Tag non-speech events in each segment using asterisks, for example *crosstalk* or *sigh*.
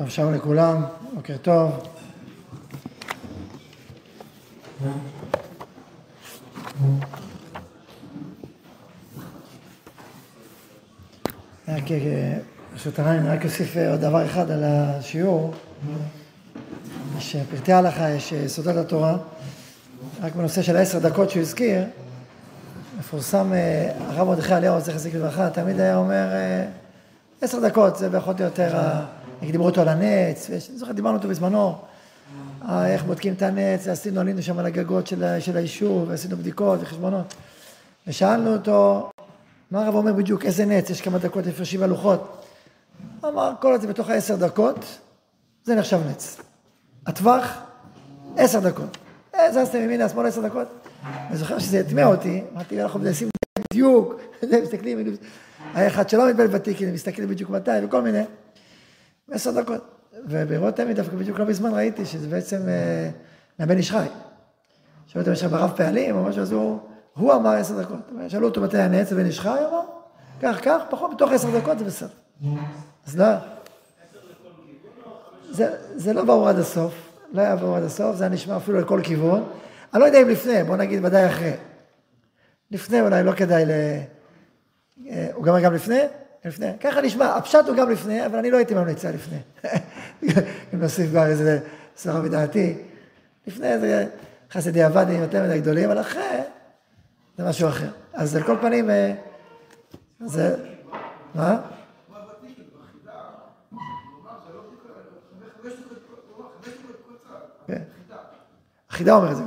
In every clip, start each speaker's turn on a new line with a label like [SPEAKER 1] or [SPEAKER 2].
[SPEAKER 1] טוב, שלום לכולם, בוקר טוב. רק ברשות הרעי, אני רק אוסיף עוד דבר אחד על השיעור. יש פרטי ההלכה, יש יסודות התורה. רק בנושא של העשר דקות שהוא הזכיר, מפורסם הרב מרדכי אליהו, זכר זיק לברכה, תמיד היה אומר עשר דקות, זה פחות או יותר, דיברו אותו על הנץ, אני זוכר, דיברנו אותו בזמנו, איך בודקים את הנץ, עשינו, עלינו שם על הגגות של, של היישוב, ועשינו בדיקות וחשבונות. ושאלנו אותו, מה הרב אומר בדיוק, איזה נץ, יש כמה דקות הפרשים והלוחות. הוא אמר, כל זה בתוך העשר דקות, זה נחשב נץ. הטווח, עשר דקות. זזתם ימינה, שמאלה עשר דקות. אני זוכר שזה הטמע אותי, אמרתי, אנחנו מנסים בדיוק, *laughs* מסתכלים, היה אחד שלא מתבלבל בתיקים, מסתכלים בדיוק מתי, וכל מיני. עשר דקות. וברואות תמיד, דווקא בדיוק לא מזמן ראיתי שזה בעצם מהבן איש חי. שאלו אותו, לך ברב פעלים או משהו, אז הוא, הוא אמר עשר דקות. שאלו אותו מתי הנץ, הבן איש חי, הוא אמר, כך, כך, פחות, בתוך עשר דקות זה בסדר. אז לא... זה, זה לא ברור עד הסוף, לא היה ברור עד הסוף, זה היה נשמע אפילו לכל כיוון. אני לא יודע אם לפני, בוא נגיד ודאי אחרי. לפני אולי לא כדאי ל... הוא גם גם לפני? לפני. ככה נשמע, הפשט הוא גם לפני, אבל אני לא הייתי ממליצה לפני. אם נוסיף כבר איזה סברה בדעתי. לפני זה חסידי עבדים יותר מדי גדולים, אבל אחרי זה משהו אחר. אז על כל פנים, זה... מה? החידה אומרת את זה.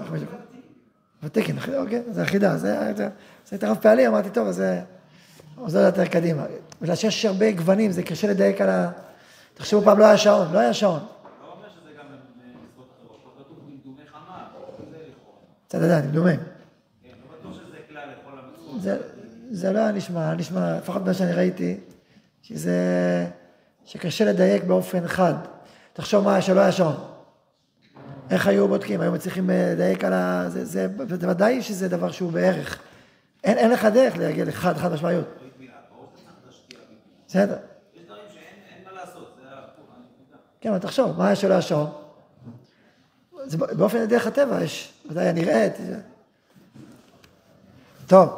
[SPEAKER 1] ותקן, אוקיי, זה החידה, זה הייתה רב פעלי, אמרתי, טוב, אז זה עוזר יותר קדימה. בגלל שיש הרבה גוונים, זה קשה לדייק על ה... תחשבו פעם, לא היה שעון, לא היה שעון.
[SPEAKER 2] לא חמה, זה לכאורה.
[SPEAKER 1] קצת עדיין, דמדומה.
[SPEAKER 2] כן, לא.
[SPEAKER 1] זה לא היה נשמע, נשמע, לפחות מה שאני ראיתי, שזה... שקשה לדייק באופן חד. תחשוב מה שלא היה שעון. איך היו בודקים? היו מצליחים לדייק על ה... זה, זה, זה ודאי שזה דבר שהוא בערך. אין, אין לך דרך להגיע לחד, חד משמעיות. בסדר.
[SPEAKER 2] יש דברים שאין מה לעשות, זה הנקודה.
[SPEAKER 1] כן, אבל תחשוב, מה היה שלא היה שעון? זה באופן דרך הטבע, יש, ודאי הנראית. טוב.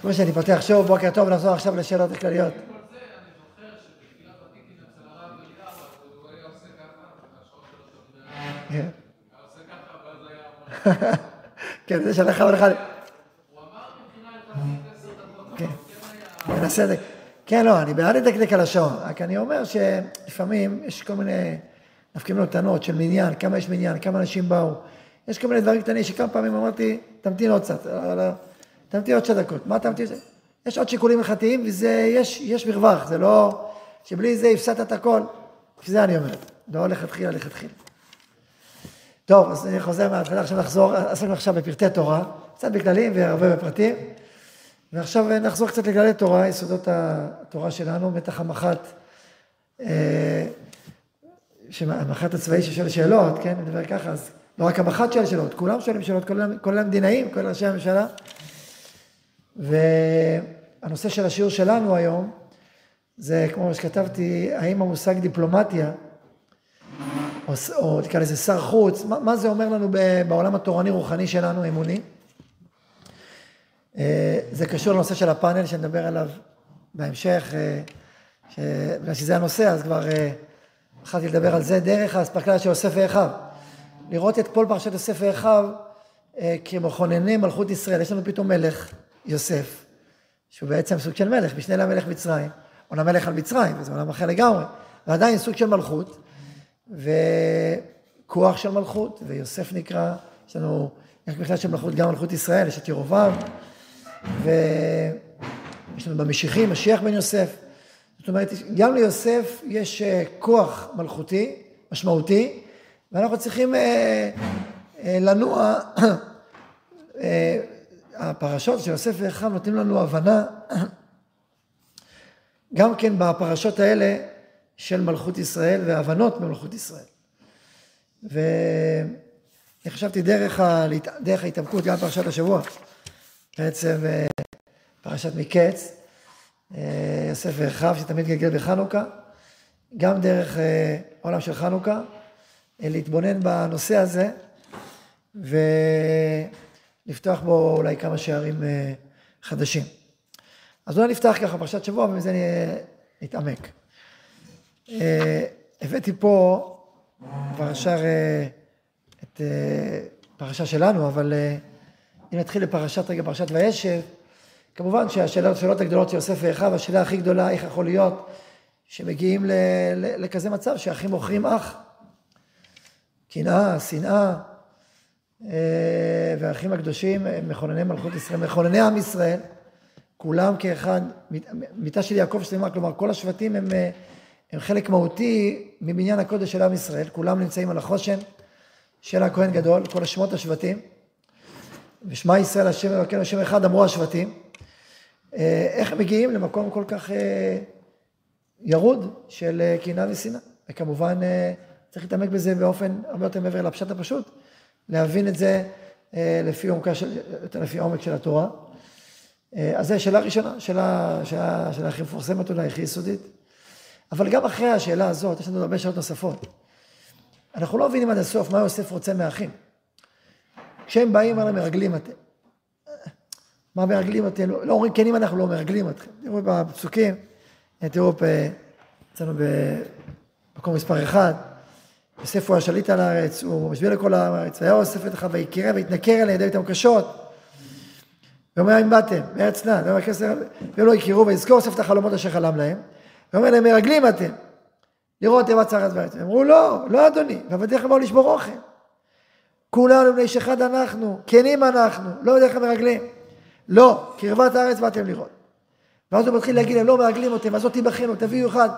[SPEAKER 1] כמו שאני פותח שוב, בוקר טוב, נחזור עכשיו לשאלות הכלליות. *laughs* כן. זה שלך אבל אחד. כן. נעשה את זה. כן, לא, אני בעד לדקדק על השעון, רק אני אומר שלפעמים יש כל מיני נפקים לו טענות של מניין, כמה יש מניין, כמה אנשים באו. יש כל מיני דברים קטנים שכמה פעמים אמרתי, תמתין עוד קצת, תמתין עוד שתי דקות. מה תמתין? יש עוד שיקולים הלכתיים וזה, יש, יש מרווח, זה לא, שבלי זה הפסדת את הכל. בשביל זה אני אומר, לא לכתחילה, לכתחילה. טוב, אז אני חוזר מההתחלה, עכשיו נחזור, עסקנו עכשיו בפרטי תורה, קצת בכללים והרבה בפרטים, ועכשיו נחזור קצת לכללי תורה, יסודות התורה שלנו, מתח המח"ט, המח"ט הצבאי ששואל שאלות, כן, אני מדבר ככה, אז לא רק המח"ט שואל שאלות, כולם שואלים שאלות, כולל המדינאים, כולל ראשי הממשלה, והנושא של השיעור שלנו היום, זה כמו שכתבתי, האם המושג דיפלומטיה, או, או תקרא לזה שר חוץ, מה, מה זה אומר לנו בעולם התורני-רוחני שלנו, אמוני? זה קשור לנושא של הפאנל שנדבר עליו בהמשך, ש... בגלל שזה הנושא, אז כבר התחלתי לדבר על זה, דרך האספקלריה של יוסף ואחיו. לראות את כל פרשת יוסף ואחיו כמכונני מלכות ישראל. יש לנו פתאום מלך, יוסף, שהוא בעצם סוג של מלך, משנה למלך מצרים, או למלך על מצרים, וזה עולם אחר לגמרי, ועדיין סוג של מלכות. וכוח של מלכות, ויוסף נקרא, יש לנו, יש בכלל של מלכות, גם מלכות ישראל, יש את ירובעם, ויש לנו במשיחי, משיח בן יוסף. זאת אומרת, גם ליוסף יש כוח מלכותי, משמעותי, ואנחנו צריכים אה, אה, לנוע, *coughs* אה, הפרשות של יוסף ואחיו נותנים לנו הבנה, *coughs* גם כן בפרשות האלה, של מלכות ישראל והבנות במלכות ישראל. ואני חשבתי דרך, ה... דרך ההתעמקות, גם פרשת השבוע, בעצם פרשת מקץ, יוסף ואחיו שתמיד גלגל בחנוכה, גם דרך אה, העולם של חנוכה, אה, להתבונן בנושא הזה, ולפתוח בו אולי כמה שערים אה, חדשים. אז אולי נפתח ככה פרשת שבוע, ומזה נתעמק. הבאתי פה פרשה, את פרשה שלנו, אבל אם נתחיל לפרשת רגע, פרשת וישב, כמובן שהשאלות הגדולות של יוסף ואחיו, השאלה הכי גדולה, איך יכול להיות שמגיעים ל, ל, לכזה מצב שאחים מוכרים אח. קנאה, שנאה, אה, והאחים הקדושים הם מכונני מלכות ישראל, מכונני עם ישראל, כולם כאחד, מיטה של יעקב שלמה, כלומר כל השבטים הם, אה, הם חלק מהותי מבניין הקודש של עם ישראל, כולם נמצאים על החושן של הכהן גדול, כל השמות השבטים, ושמע ישראל השם אלוקינו השם אחד אמרו השבטים, אה, איך הם מגיעים למקום כל כך ירוד של אה, קנאה ושנאה. וכמובן אה, צריך להתעמק בזה באופן הרבה יותר מעבר לפשט הפשוט, להבין את זה אה, לפי עומקה של, יותר לפי עומק של התורה. אז זו שאלה ראשונה, שאלה, שאלה, שאלה הכי מפורסמת אולי, הכי יסודית. אבל גם אחרי השאלה הזאת, יש לנו הרבה שאלות נוספות. אנחנו לא מבינים עד הסוף מה יוסף רוצה מהאחים. כשהם באים, על המרגלים אתם. מה מרגלים אתם? לא אומרים כן אם אנחנו לא מרגלים אתכם. תראו בפסוקים. תראו אצלנו במקום מספר אחד, יוסף הוא השליט על הארץ, הוא משביע לכל הארץ, והיה יוסף את אחד ויקרא ויתנכר אליהם ידי איתם קשות. ואומר אם באתם, מארץ נא, והם לא יכירו ויזכור יוסף את החלומות אשר חלם להם, ואומר להם מרגלים אתם, לראות תיבת צרת בארץ. הם אמרו לא, לא אדוני, ועבדיך באו לשבור אוכל. כולנו בני איש אחד אנחנו, כנים אנחנו, לא בדרך המרגלים. לא, קרבת הארץ באתם לראות. ואז הוא מתחיל להגיד להם, לא מרגלים אותם, אז לא תיבחנו, תביאו אחד.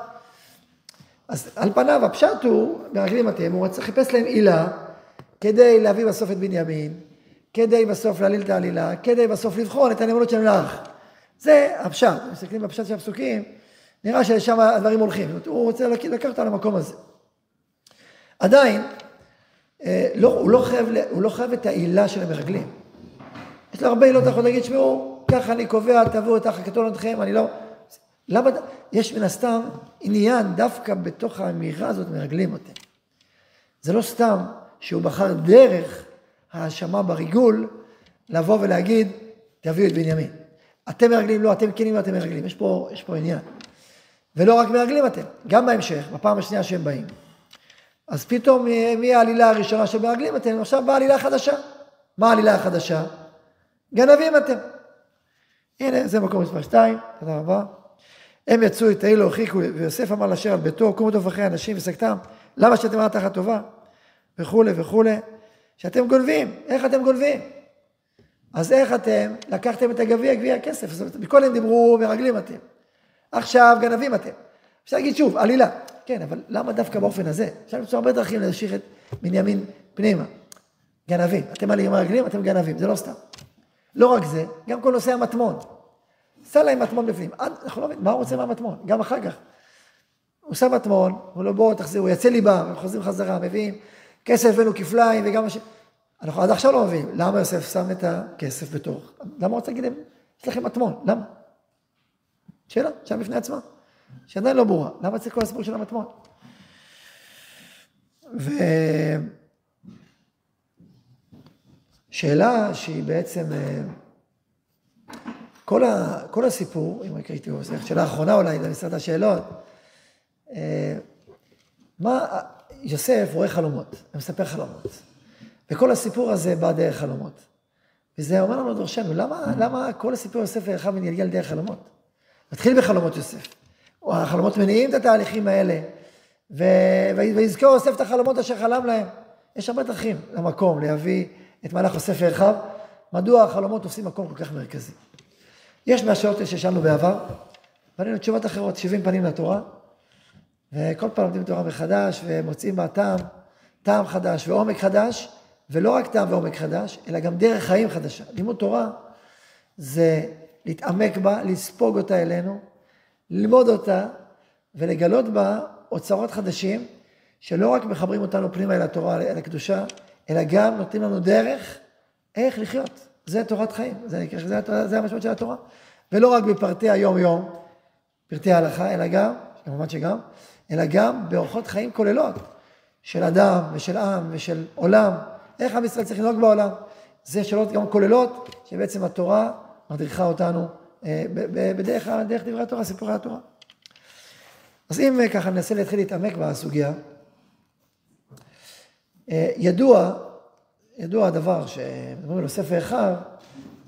[SPEAKER 1] אז על פניו, הפשט הוא, מרגלים אתם, הוא רצה, חיפש להם עילה כדי להביא בסוף את בנימין, כדי בסוף להעליל את העלילה, כדי בסוף לבחון את הנאמנות שלהם לאח. זה הפשט, מסתכלים בפשט של הפסוקים, נראה ששם הדברים הולכים, הוא רוצה לקחת אותם למקום הזה. עדיין, לא, הוא, לא חייב, הוא לא חייב את העילה של המרגלים. יש לו הרבה עילות, יכול להגיד, שמעו, ככה אני קובע, תבואו את האח הקטון עליכם, אני לא... למה, יש מן הסתם עניין דווקא בתוך האמירה הזאת מרגלים אותם. זה לא סתם שהוא בחר דרך האשמה בריגול לבוא ולהגיד, תביאו את בנימין. אתם מרגלים, לא, אתם כנים, לא, אתם מרגלים. יש פה, יש פה עניין. ולא רק מרגלים אתם, גם בהמשך, בפעם השנייה שהם באים. אז פתאום מהעלילה הראשונה של מרגלים אתם, עכשיו באה עלילה חדשה. מה העלילה החדשה? גנבים אתם. הנה, זה מקום מספר 2, תודה רבה. הם יצאו את האילו הורחיקו, ויוסף אמר לאשר על ביתו, קומו טוב אחרי אנשים וסקתם, למה שאתם אמרת תחת טובה? וכולי וכולי, שאתם גונבים, איך אתם גונבים? אז איך אתם לקחתם את הגביע, גביע הכסף? אומרת, מקודם דיברו מרגלים אתם, עכשיו גנבים אתם. אפשר להגיד שוב, עלילה, כן, אבל למה דווקא באופן הזה? אפשר למצוא הרבה דרכים להשאיר את בנימין פנימה. גנבים, אתם עלים מרגלים, אתם גנבים, זה לא סתם. לא רק זה, גם כל נושא המטמון. עשה להם מטמון בפנים. אנחנו לא מבינים, מה הוא רוצה מהמטמון? גם אחר כך. הוא עושה מטמון, הוא לא בואו תחזירו, יצא ליבה, הם חוזרים חזרה, מביאים כסף הבאנו כפליים וגם מה ש... אנחנו עד עכשיו לא מבינים, למה יוסף שם את הכסף בתוך? למה הוא רוצה להגיד להם, יש לכם מטמון, למה? שאלה, שאלה בפני עצמה, שעדיין לא ברורה, למה צריך כל הסיפור של המטמון? ו... שאלה שהיא בעצם, אה, כל, ה, כל הסיפור, אם הייתי עושה, שאלה אחרונה אולי למשרד השאלות, אה, מה, יוסף רואה חלומות, הוא מספר חלומות, וכל הסיפור הזה בא דרך חלומות. וזה אומר לנו דורשנו, למה, למה כל הסיפור יוסף ואחיו מתגלגל דרך חלומות? מתחיל בחלומות יוסף. החלומות מניעים את התהליכים האלה, ו... ויזכור יוסף את החלומות אשר חלם להם. יש הרבה דרכים למקום, להביא את מהלך הספר רחב, מדוע החלומות תופסים מקום כל כך מרכזי. יש מהשאלות ששאלנו בעבר, ועלינו תשובות אחרות, 70 פנים לתורה, וכל פעם לומדים תורה מחדש, ומוצאים בה טעם, טעם חדש ועומק חדש, ולא רק טעם ועומק חדש, אלא גם דרך חיים חדשה. לימוד תורה זה להתעמק בה, לספוג אותה אלינו, ללמוד אותה ולגלות בה אוצרות חדשים, שלא רק מחברים אותנו פנימה אל התורה, אל הקדושה, אלא גם נותנים לנו דרך איך לחיות. זה תורת חיים, זה, זה, זה המשמעות של התורה. ולא רק בפרטי היום-יום, פרטי ההלכה, אלא גם, כמובן שגם, אלא גם באורחות חיים כוללות של אדם ושל עם ושל עולם. איך עם ישראל צריך לנהוג בעולם? זה שאלות גם כוללות, שבעצם התורה מדריכה אותנו בדרך, בדרך דברי התורה, סיפורי התורה. אז אם אה, ככה ננסה להתחיל להתעמק בסוגיה, אה, ידוע, ידוע הדבר, שמדברים על יוסף ואחיו,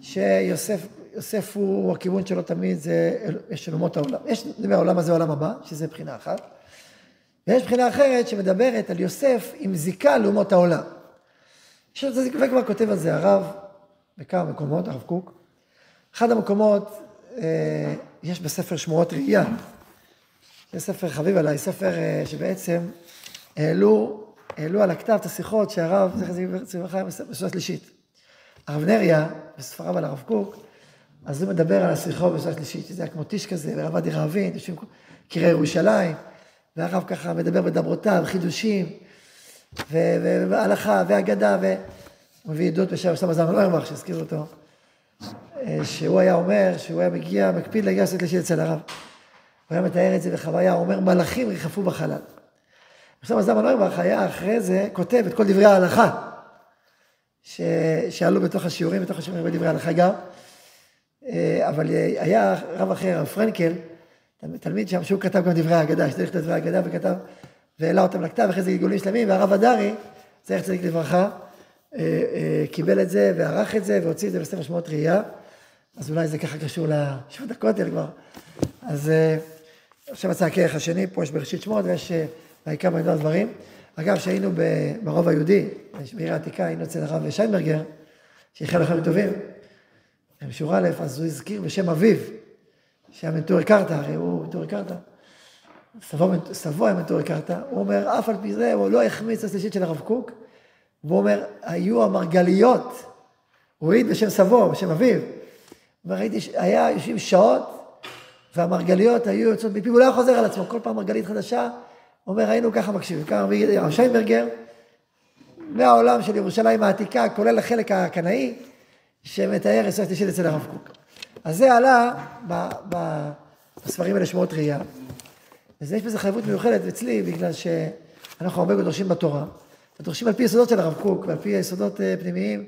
[SPEAKER 1] שיוסף יוסף הוא, הכיוון שלו תמיד זה, יש של אומות העולם. יש, נדבר, העולם הזה העולם הבא, שזה בחינה אחת. ויש בחינה אחרת שמדברת על יוסף עם זיקה לאומות העולם. וכבר כותב על זה הרב בכמה מקומות, הרב קוק. אחד המקומות, אה, יש בספר שמורות ראייה. זה ספר חביב עליי, ספר אה, שבעצם העלו, העלו על הכתב את השיחות שהרב, זכר צמחה, בסביבה שלישית. הרב נריה, בספריו על הרב קוק, אז הוא מדבר על השיחו בשעה שלישית, שזה היה כמו טיש כזה, ורב אדי רעבין, יושבים קירי ירושלים, והרב ככה מדבר בדברותיו, חידושים, והלכה, והגדה, והוא מביא עדות בשם שלמה זלמן אוירבך, שהזכירו אותו, שהוא היה אומר, שהוא היה מגיע, מקפיד להגיע לעשות לשלישית אצל הרב. הוא היה מתאר את זה בחוויה, הוא אומר, מלאכים ריחפו בחלל. עכשיו זלמן אוירבך היה אחרי זה כותב את כל דברי ההלכה, ש... שעלו בתוך השיעורים, בתוך השיעורים בדברי ההלכה גם. אה, אבל אה, היה רב אחר, הרב פרנקל, תלמיד שם, שהוא כתב גם דברי ההגדה, שצריך את דברי ההגדה וכתב, והעלה אותם לכתב, אחרי זה גלגולים שלמים, והרב הדרי, צריך צדיק לברכה, אה, קיבל את זה וערך את זה והוציא את זה בספר שמות ראייה, אז אולי זה ככה קשור לשמות הכותל כבר. אז עכשיו יצא הכרך השני, פה יש בראשית שמות ויש בעיקר במדבר דברים. אגב, כשהיינו ברוב היהודי, בעיר העתיקה, היינו אצל הרב שיינברגר, שאיחל לכם טובים. בשורה א', אז הוא הזכיר בשם אביו, שהיה מנטורי קרתא, הרי הוא מנטורי קרתא. סבו היה מנטורי קרתא, הוא אומר, אף על פי זה, הוא לא החמיץ השלישית של הרב קוק, והוא אומר, היו המרגליות, הוא העיד בשם סבו, בשם אביו. הוא אומר, ראיתי, היה יושבים שעות, והמרגליות היו יוצאות מפיו, הוא לא היה חוזר על עצמו, כל פעם מרגלית חדשה, אומר, היינו ככה מקשיבים. ככה הרב שיינברגר, מהעולם של ירושלים העתיקה, כולל החלק הקנאי, שמתאר עשרה שלישית אצל הרב קוק. אז זה עלה ב, ב, בספרים האלה שמות ראייה. וזה יש בזה חייבות מיוחדת אצלי, בגלל שאנחנו הרבה דורשים בתורה. דורשים על פי יסודות של הרב קוק, ועל פי יסודות אה, פנימיים,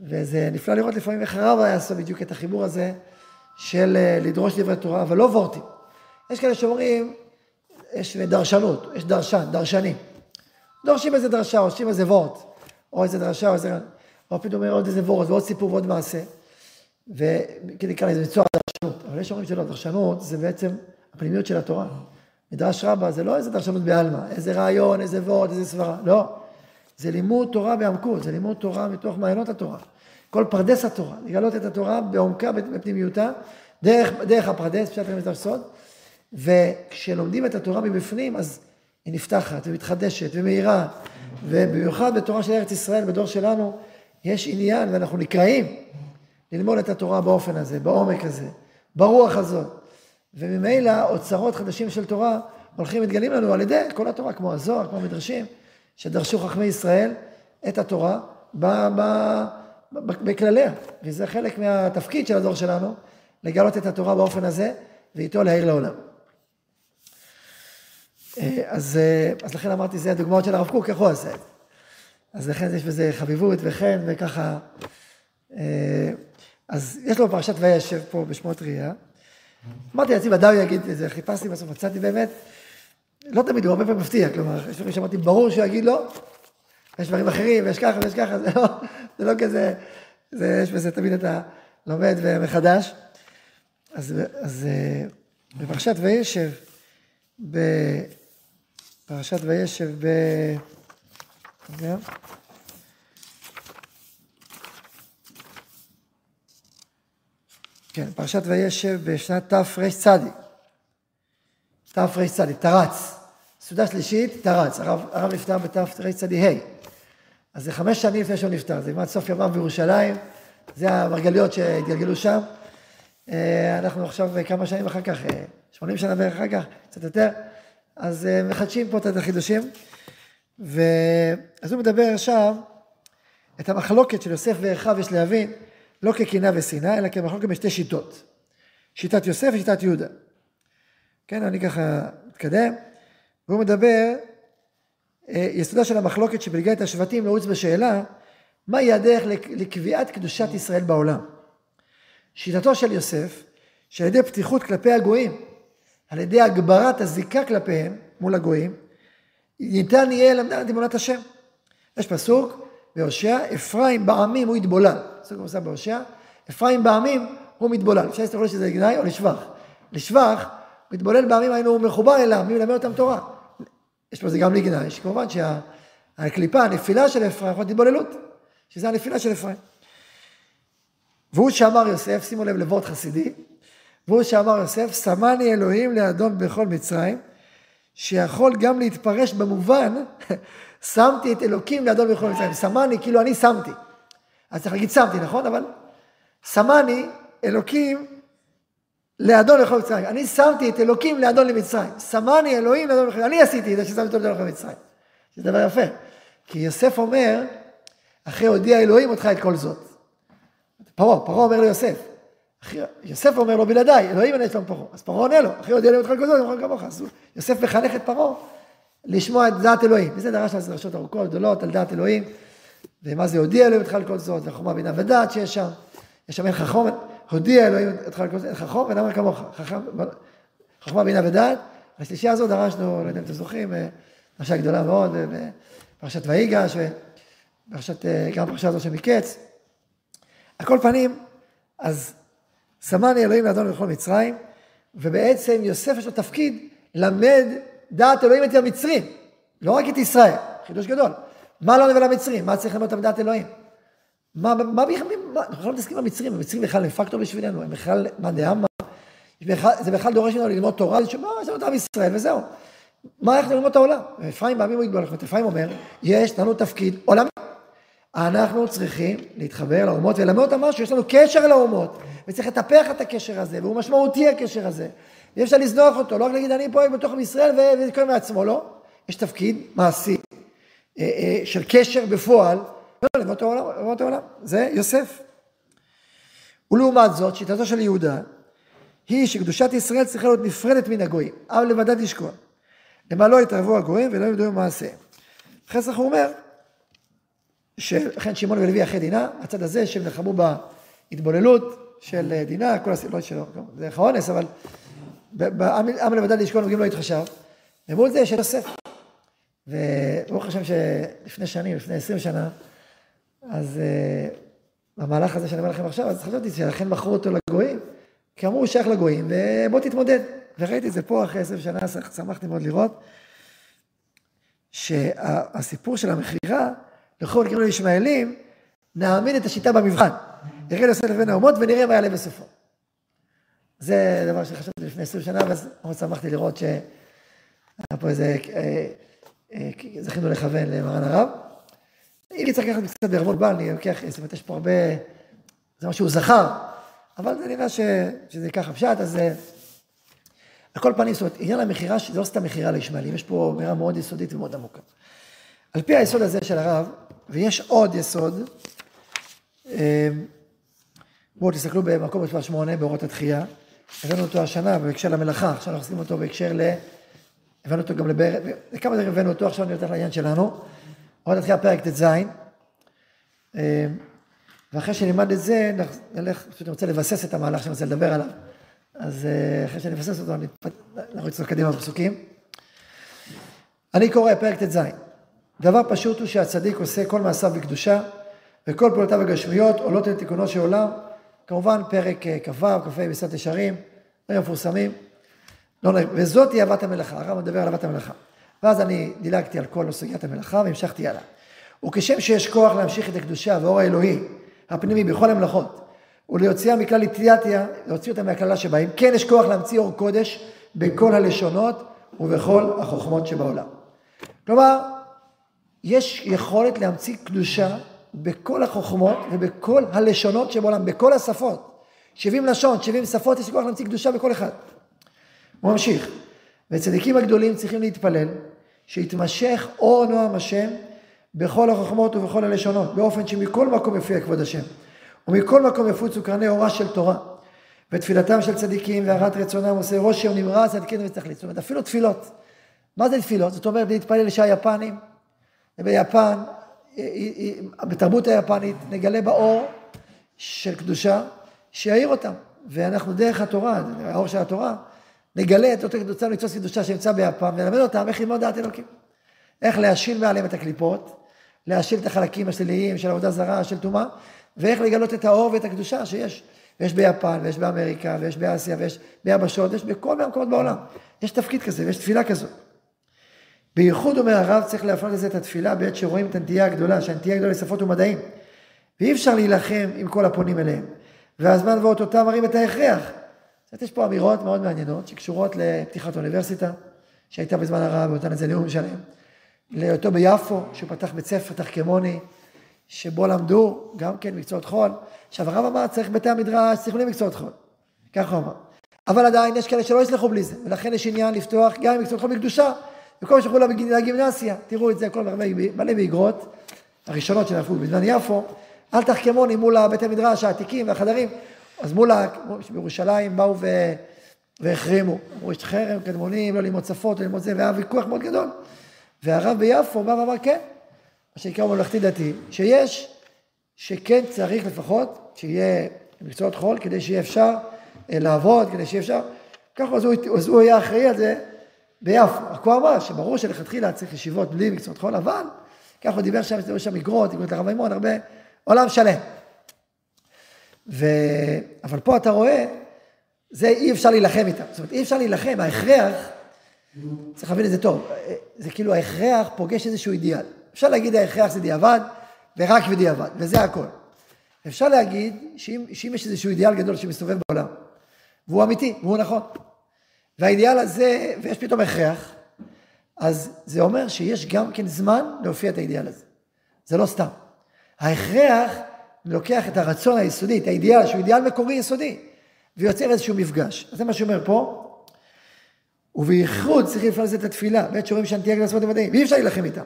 [SPEAKER 1] וזה נפלא לראות לפעמים איך הרב היה עושה בדיוק את החיבור הזה של אה, לדרוש דברי תורה, אבל לא וורטים. יש כאלה שאומרים, יש דרשנות, יש דרשן, דרשנים. דורשים איזה דרשה, עושים איזה וורט, או איזה דרשה, או איזה... או פתאום אומר עוד איזה וורט ועוד סיפור ועוד מעשה. לקרוא לזה מצוהר דרשנות. אבל יש אומרים שלא, דרשנות זה בעצם הפנימיות של התורה. מדרש רבה זה לא איזה דרשנות בעלמא, איזה רעיון, איזה וורט, איזה סברה, לא. זה לימוד תורה בעמקות, זה לימוד תורה מתוך מעיינות התורה. כל פרדס התורה, לגלות את התורה בעומקה, בפנימיותה, דרך, דרך הפרדס, פשט רמז סוד, וכשלומדים את התורה מבפנים, אז היא נפתחת ומתחדשת ומאירה, ובמיוחד בתורה של ארץ ישראל, בדור שלנו, יש עניין ואנחנו נקראים ללמוד את התורה באופן הזה, בעומק הזה, ברוח הזאת. וממילא אוצרות חדשים של תורה הולכים ומתגלים לנו על ידי כל התורה, כמו הזוהר, כמו המדרשים, שדרשו חכמי ישראל את התורה בכלליה. וזה חלק מהתפקיד של הדור שלנו, לגלות את התורה באופן הזה, ואיתו להעיר לעולם. אה, אז, אה, אז לכן אמרתי, זה הדוגמאות של הרב קוק, איך הוא עשה את זה. אז לכן יש בזה חביבות וחן וככה. אה, אז יש לו פרשת וישב פה בשמות ראייה. אמרתי לעצמי, הוא יגיד את זה, חיפשתי בסוף, מצאתי באמת, לא תמיד, הוא הרבה פעמים מפתיע, כלומר, יש דברים שאמרתי, ברור שהוא יגיד לא, יש דברים אחרים, ויש ככה ויש ככה, *laughs* זה לא, זה לא כזה, זה, יש בזה תמיד אתה לומד ומחדש. אז, אז אה, בפרשת וישב, בפרשת וישב ב... כן, פרשת וישב בשנת תרצ. תרצ, תרץ. סעודה שלישית, תרץ. הרב, נפטר בתרצ"ה. אז זה חמש שנים לפני שהוא נפטר, זה כמעט סוף ימיו בירושלים, זה המרגליות שהתגלגלו שם. אה, אנחנו עכשיו כמה שנים אחר כך, 80 אה, שנה בערך אחר כך, קצת יותר, אז אה, מחדשים פה את החידושים. ואז הוא מדבר עכשיו את המחלוקת של יוסף ואחיו יש להבין, לא כקנאה ושנאה, אלא כמחלוקת בשתי שיטות. שיטת יוסף ושיטת יהודה. כן, אני ככה מתקדם. והוא מדבר, אה, יסודה של המחלוקת שבלגה את השבטים נעוץ בשאלה, מהי הדרך לקביעת קדושת ישראל בעולם. שיטתו של יוסף, שעל ידי פתיחות כלפי הגויים, על ידי הגברת הזיקה כלפיהם מול הגויים, ניתן יהיה ללמדם את אמונת השם. יש פסוק בהושע, אפרים בעמים הוא יתבולל. פסוק מוסף בהושע, אפרים בעמים הוא מתבולל. אפשר להסתכל שזה לגנאי או לשבח. לשבח, מתבולל בעמים היינו מחובר אליו, מי מלמד אותם תורה. יש פה זה גם לגנאי, שכמובן שהקליפה, הנפילה של אפרים, יכול להיות התבוללות, שזה הנפילה של אפרים. והוא שאמר יוסף, שימו לב לוורד חסידי, והוא שאמר יוסף, שמני אלוהים לאדון בכל מצרים, שיכול גם להתפרש במובן, *laughs* שמתי את אלוקים לאדון בכל מצרים. שמני, כאילו אני שמתי. אז צריך להגיד שמתי, נכון? אבל שמני אלוקים לאדון לכל מצרים. אני שמתי את אלוקים לאדון למצרים. שמני אלוהים לאדון לכל מצרים. אני עשיתי את זה ששמתי אותו לאדון לכל מצרים. זה דבר יפה. כי יוסף אומר, אחרי הודיע אלוהים אותך את כל זאת. פרעה, פרעה אומר ליוסף. יוסף אומר לו בלעדיי, אלוהים ענה שלום פרעה. אז פרעה עונה לו, אחרי הודיע אלוהים אותך את כל זאת, אני יכול כמוך. אז יוסף מחנך את פרעה לשמוע את דעת אלוהים. וזה דרש על דרשות ארוכות, גדולות, על דעת אלוהים. ומה זה הודיע אלוהים אותך על כל זאת, וחומה בינה ודעת שיש שם. יש שם אין חכום, הודיע אלוהים אותך על כל זאת, אין חכום ואין אמר כמוך. חכמה בינה ודעת. השלישייה הזו דרשנו, לא יודע אם אתם זוכרים, פרשה גדולה מאוד, פרשת ויגש, ופרשת, גם פרשה הזו של מקץ. על כל פנים, אז שמני אלוהים לאדון לכל מצרים, ובעצם יוסף יש לו תפקיד למד דעת אלוהים את המצרים, לא רק את ישראל, חידוש גדול. מה לא נביא למצרים? מה צריך ללמוד אותם דעת אלוהים? מה, מה בכלל, אנחנו לא מתעסקים במצרים, המצרים בכלל הם פקטור בשבילנו, הם בכלל, מה דעמה, זה בכלל דורש ממנו ללמוד תורה, זה שמה, יש לנו את עם ישראל וזהו. מה אנחנו ללמוד את העולם? אפרים בעמים הוא יגבול, אפרים אומר, יש לנו תפקיד עולמי. אנחנו צריכים להתחבר לאומות וללמד אותם משהו, יש לנו קשר לאומות, וצריך לטפח את הקשר הזה, והוא משמעותי הקשר הזה. ואי אפשר לזנוח אותו, לא רק להגיד אני פועל בתוך עם ישראל ולקרוא מעצמו, לא. יש תפקיד מעשי אה, אה, של קשר בפועל, לא, ללמוד את העולם, זה יוסף. ולעומת זאת, שיטתו של יהודה, היא שקדושת ישראל צריכה להיות נפרדת מן הגויים, אבל לבדד לשקוע. למה לא יתערבו הגויים ולא ידעו במעשיהם. זה הוא אומר, שלכן שמעון ולוי אחרי דינה, הצד הזה שהם נלחמו בהתבוללות של דינה, כל הסיבות שלו, זה איך האונס, אבל עם לבדד לשקול נוגעים לא יתחשב, ומול זה יש יוסף. וברוך השם שלפני שנים, לפני עשרים שנה, אז במהלך הזה שאני אומר לכם עכשיו, אז חשבתי שלכן מכרו אותו לגויים, כי אמרו הוא שייך לגויים, ובוא תתמודד. וראיתי את זה פה אחרי עשרים שנה, שמחתי מאוד לראות, שהסיפור של המכירה, לכל כאילו ישמעאלים, נעמיד את השיטה במבחן. נראה לעשות לבין האומות ונראה מה יעלה בסופו. זה דבר שחשבתי לפני עשרים שנה, ואז מאוד שמחתי לראות שהיה פה איזה, אה, אה, זכינו לכוון למרן הרב. אני צריך לקחת קצת בערבון בעל, אני לוקח, זאת אומרת, יש פה הרבה, זה מה שהוא זכר, אבל זה נראה ש, שזה ככה פשט, אז אה, על כל פנים, זאת אומרת, עניין המכירה, זה לא סתם מכירה לישמעאלים, יש פה אמירה מאוד יסודית ומאוד עמוקה. על פי היסוד הזה של הרב, ויש עוד יסוד, בואו תסתכלו במקום מספר שמונה, באורות התחייה, הבאנו אותו השנה בהקשר למלאכה, עכשיו אנחנו עושים אותו בהקשר ל... הבאנו אותו גם לבאר... לכמה דברים הבאנו אותו, עכשיו אני הולך לעניין שלנו. עוד נתחיל פרק ט"ז, אה, ואחרי שנלמד את זה, נלך, פשוט אני רוצה לבסס את המהלך שאני רוצה לדבר עליו. אז אה, אחרי שאני מבסס אותו, אני נרוץ לו קדימה בפסוקים. אני קורא פרק ט"ז. דבר פשוט הוא שהצדיק עושה כל מעשיו בקדושה, וכל פעולותיו הגשמיות עולות לתיקונו של עולם. כמובן, פרק אה, כ"ו, כ"ה בסת ישרים, דברים מפורסמים. לא, וזאת היא אהבת המלאכה, הרב מדבר על אהבת המלאכה. ואז אני דילגתי על כל סוגיית המלאכה והמשכתי הלאה. וכשם שיש כוח להמשיך את הקדושה והאור האלוהי הפנימי בכל המלאכות, ולהוציאה מכלל איטיאטיה, להוציא אותה מהקללה שבהם, כן יש כוח להמציא אור קודש בכל הלשונות ובכל החוכמות שבעולם. כלומר, יש יכולת להמציא קדושה בכל החוכמות ובכל הלשונות שבעולם, בכל השפות. 70 לשון, 70 שפות, יש כוח להמציא קדושה בכל אחד. הוא ממשיך. וצדיקים הגדולים צריכים להתפלל שיתמשך אור נועם השם בכל החוכמות ובכל הלשונות, באופן שמכל מקום יופיע כבוד השם, ומכל מקום יפוצו קרני אורה של תורה. ותפילתם של צדיקים והרת רצונם עושה רושם נמרץ עד קדם ותכלית. זאת אומרת, אפילו תפילות. מה זה תפילות? זאת אומרת להתפלל שהיפנים, וביפן, בתרבות היפנית, נגלה באור של קדושה, שיעיר אותם. ואנחנו דרך התורה, האור של התורה, נגלה את אותו קדושה ניצוץ קדושה שנמצא ביפן, ונלמד אותם איך ללמוד דעת אלוקים. איך להשיל מעליהם את הקליפות, להשיל את החלקים השליליים של עבודה זרה, של טומאה, ואיך לגלות את האור ואת הקדושה שיש. ויש ביפן, ויש באמריקה, ויש באסיה, ויש ביבשות, יש בכל מיני מקומות בעולם. יש תפקיד כזה, ויש תפילה כזאת. בייחוד, אומר הרב, צריך להפנות לזה את התפילה בעת שרואים את הנטייה הגדולה, שהנטייה הגדולה לשפות ומדעים. ואי אפשר להילחם עם כל הפונים אליהם. והזמן ואותותם מראים את ההכרח. זאת יש פה אמירות מאוד מעניינות שקשורות לפתיחת אוניברסיטה, שהייתה בזמן הרב, ונתן איזה נאום שלם. להיותו ביפו, שהוא פתח בית ספר תחכמוני, שבו למדו גם כן מקצועות חול. עכשיו הרב אמר, צריך בתי המדרש, צריך בלי מקצועות חול. ככה הוא אמר. אבל עדיין יש כאלה שלא יסלחו בלי זה, ולכן יש עניין לפתוח גם מקצועות חול בקדושה, במקום שילכו לגימנסיה, תראו את זה, הכל מלא באגרות, הראשונות שנפלו בזמן יפו, אל תחכמוני מול בתי המדרש העתיקים והחדרים, אז מול, בירושלים באו ו... והחרימו, אמרו יש חרם, קדמונים, לא ללמוד שפות, לא ללמוד זה, והיה ויכוח מאוד גדול. והרב ביפו בא ואמר כן, מה שנקרא ממלכתי דתי, שיש, שכן צריך לפחות שיהיה מקצועות חול כדי שיהיה אפשר אה, לעבוד, כדי שיהיה אפשר, ככה אז הוא, אז הוא היה אחראי על זה ביפו. רק הוא אמר שברור שלכתחילה צריך ישיבות בלי מקצועות חול, אבל ככה הוא דיבר שם, יש שם אגרות, אגרות לרב מימון, הרבה, עולם שלם. ו... אבל פה אתה רואה, זה אי אפשר להילחם איתם. זאת אומרת, אי אפשר להילחם, ההכרח, צריך להבין את זה טוב, זה כאילו ההכרח פוגש איזשהו אידיאל. אפשר להגיד ההכרח זה דיעבד, ורק בדיעבד, וזה הכל. אפשר להגיד שאם, שאם יש איזשהו אידיאל גדול שמסתובב בעולם, והוא אמיתי, והוא נכון, והאידיאל הזה, ויש פתאום הכרח, אז זה אומר שיש גם כן זמן להופיע את האידיאל הזה. זה לא סתם. ההכרח לוקח את הרצון היסודי, את האידיאל, שהוא אידיאל מקורי יסודי, ויוצר איזשהו מפגש. זה מה שאומר פה, ובייחוד צריך לפעול את התפילה, בעת שרואים שאנטיאג לעצמות עבדים, ואי אפשר להילחם איתם.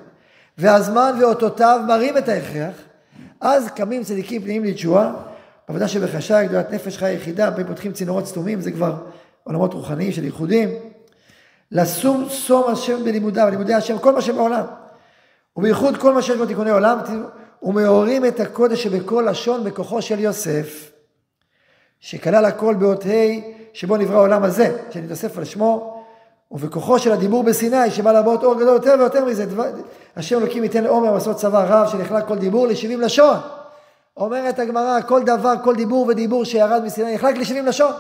[SPEAKER 1] והזמן ואותותיו מראים את ההכרח, אז קמים צדיקים פנימיים לתשועה, בעבודה שבחשאי, גדולת נפש חי יחידה, פעמים פותחים צינורות סתומים, זה כבר עולמות רוחניים של ייחודים. לשום שום השם בלימודיו, לימודי השם, כל מה שבעולם. ובייחוד כל מה שיש בו תיקוני עולם, ומעוררים את הקודש שבכל לשון בכוחו של יוסף, שכלל הכל באות ה' שבו נברא העולם הזה, שנתאסף על שמו, ובכוחו של הדיבור בסיני, שבא להבאות אור גדול יותר ויותר מזה, השם אלוקים ייתן עומר ועשות צבא רב, שנחלק כל דיבור לשבעים לשון. אומרת הגמרא, כל דבר, כל דיבור ודיבור שירד מסיני, נחלק לשבעים לשון.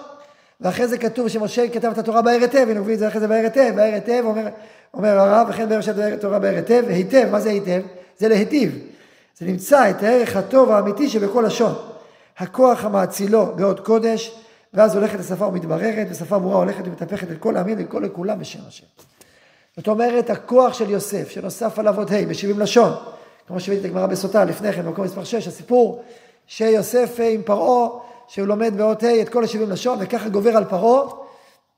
[SPEAKER 1] ואחרי זה כתוב שמשה כתב את התורה בער היטב, הנה מביא את זה אחרי זה בער היטב, בער היטב, אומר, אומר הרב, וכן בער של התורה בער היטב, היטב, מה זה היטב? זה להיטיב. זה נמצא את הערך הטוב האמיתי שבכל לשון. הכוח המאצילו בעוד קודש, ואז הולכת השפה ומתבררת, ושפה ברורה הולכת ומתהפכת את כל העמים וכל לכולם בשם השם. זאת אומרת, הכוח של יוסף, שנוסף עליו עוד ה' בשבעים לשון, כמו שהבאתי את הגמרא בסוטה לפני כן, במקום מספר 6, הסיפור שיוסף עם פרעה, שהוא לומד באות ה' את כל השבעים לשון, וככה גובר על פרעה,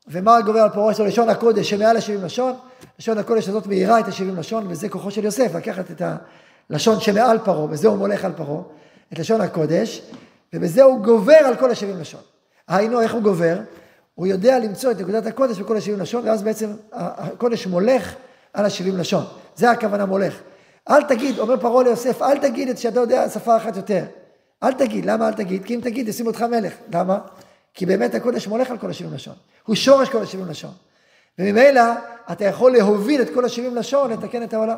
[SPEAKER 1] ומה גובר על פרעה? יש לו לשון הקודש שמעל השבעים לשון, לשון הקודש הזאת מאירה את השבעים לשון, וזה כוחו של יוסף, לקחת את הלשון שמעל פרעה, וזה הוא מולך על פרעה, את לשון הקודש, ובזה הוא גובר על כל השבעים לשון. היינו, איך הוא גובר? הוא יודע למצוא את נקודת הקודש בכל השבעים לשון, ואז בעצם הקודש מולך על השבעים לשון. זה הכוונה מולך. אל תגיד, אומר פרעה ליוסף, אל תגיד את שאתה יודע שפה אחת יותר. אל תגיד, למה אל תגיד? כי אם תגיד, ישימו אותך מלך. למה? כי באמת הקודש מולך על כל השבעים לשון. הוא שורש כל השבעים לשון. וממילא אתה יכול להוביל את כל השבעים לשון, לתקן את העולם.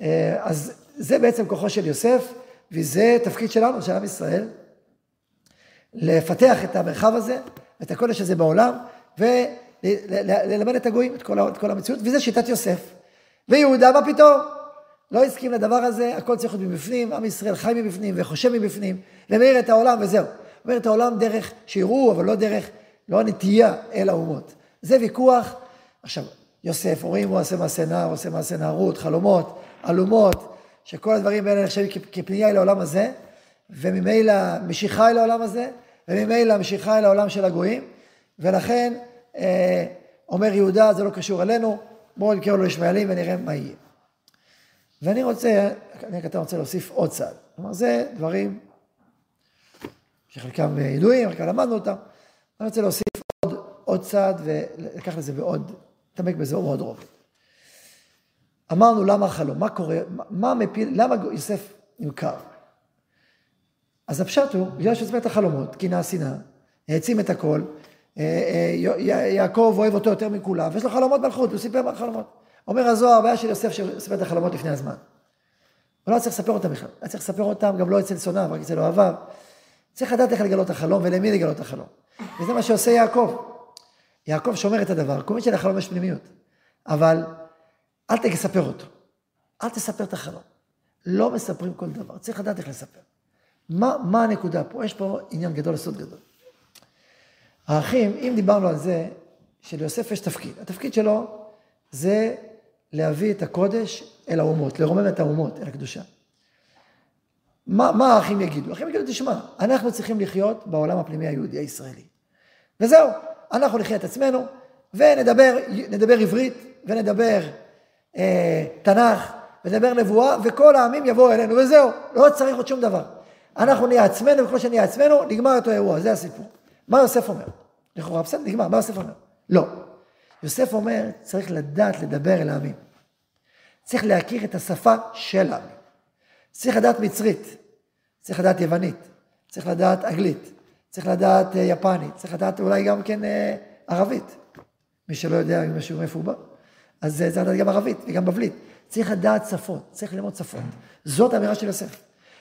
[SPEAKER 1] אה, אז זה בעצם כוחו של יוסף, וזה תפקיד שלנו, של עם ישראל. לפתח את המרחב הזה, את הקודש הזה בעולם, וללמד את הגויים, את כל, את כל המציאות, וזה שיטת יוסף. ויהודה, מה פתאום? לא הסכים לדבר הזה, הכל צריך להיות מבפנים, עם ישראל חי מבפנים וחושב מבפנים, ומאיר את העולם וזהו. מאיר את העולם דרך שיראו, אבל לא דרך, לא הנטייה אל האומות. זה ויכוח. עכשיו, יוסף, רואים, הוא עושה מעשה נער, עושה מעשה נערות, חלומות, אלומות, שכל הדברים האלה נחשבים כפנייה אל העולם הזה, וממילא משיכה אל העולם הזה, וממילא משיכה אל העולם של הגויים, ולכן אה, אומר יהודה, זה לא קשור אלינו, בואו נקרא לו ישמעאלים ונראה מה יהיה. ואני רוצה, אני כתב רוצה להוסיף עוד צד. כלומר, זה דברים שחלקם ידועים, חלקם למדנו אותם. אני רוצה להוסיף עוד, עוד צד ולקח לזה בעוד נתעמק בזה עוד רוב. אמרנו למה החלום, מה קורה, מה מפיל, למה יוסף נמכר? אז הפשט הוא, בגלל שהוא את החלומות, קנאה שנאה, העצים את הכל, אה, אה, יעקב אוהב אותו יותר מכולם, ויש לו חלומות מלכות, הוא סיפר חלומות. אומר הזוהר, הבעיה של יוסף שסיפר את החלומות לפני הזמן. הוא לא צריך לספר אותם בכלל, היה צריך לספר אותם גם לא אצל שונאיו, רק אצל אוהביו. צריך לדעת איך לגלות את החלום ולמי לגלות את החלום. וזה מה שעושה יעקב. יעקב שומר את הדבר, כל מי שלחלום יש פנימיות. אבל אל תספר אותו. אל תספר את החלום. לא מספרים כל דבר, צריך לדעת איך לספר. מה, מה הנקודה פה? יש פה עניין גדול, סוד גדול. האחים, אם דיברנו על זה, שליוסף יש תפקיד. התפקיד שלו זה להביא את הקודש אל האומות, לרומם את האומות, אל הקדושה. מה, מה האחים יגידו? האחים יגידו, תשמע, אנחנו צריכים לחיות בעולם הפנימי היהודי הישראלי. וזהו, אנחנו נחיה את עצמנו, ונדבר עברית, ונדבר אה, תנ"ך, ונדבר נבואה, וכל העמים יבואו אלינו, וזהו, לא צריך עוד שום דבר. אנחנו נהיה עצמנו, וכמו שנהיה עצמנו, נגמר אותו אירוע, זה הסיפור. מה יוסף אומר? לכאורה, בסדר, נגמר, מה יוסף אומר? לא. יוסף אומר, צריך לדעת לדבר אל העמים. צריך להכיר את השפה של העמים. צריך לדעת מצרית, צריך לדעת יוונית, צריך לדעת אנגלית, צריך לדעת אה, יפנית, צריך לדעת אולי גם כן אה, ערבית. מי שלא יודע משהו מאיפה הוא בא, אז אה, צריך לדעת גם ערבית וגם בבלית. צריך לדעת שפות, צריך ללמוד שפות. זאת האמירה של יוסף.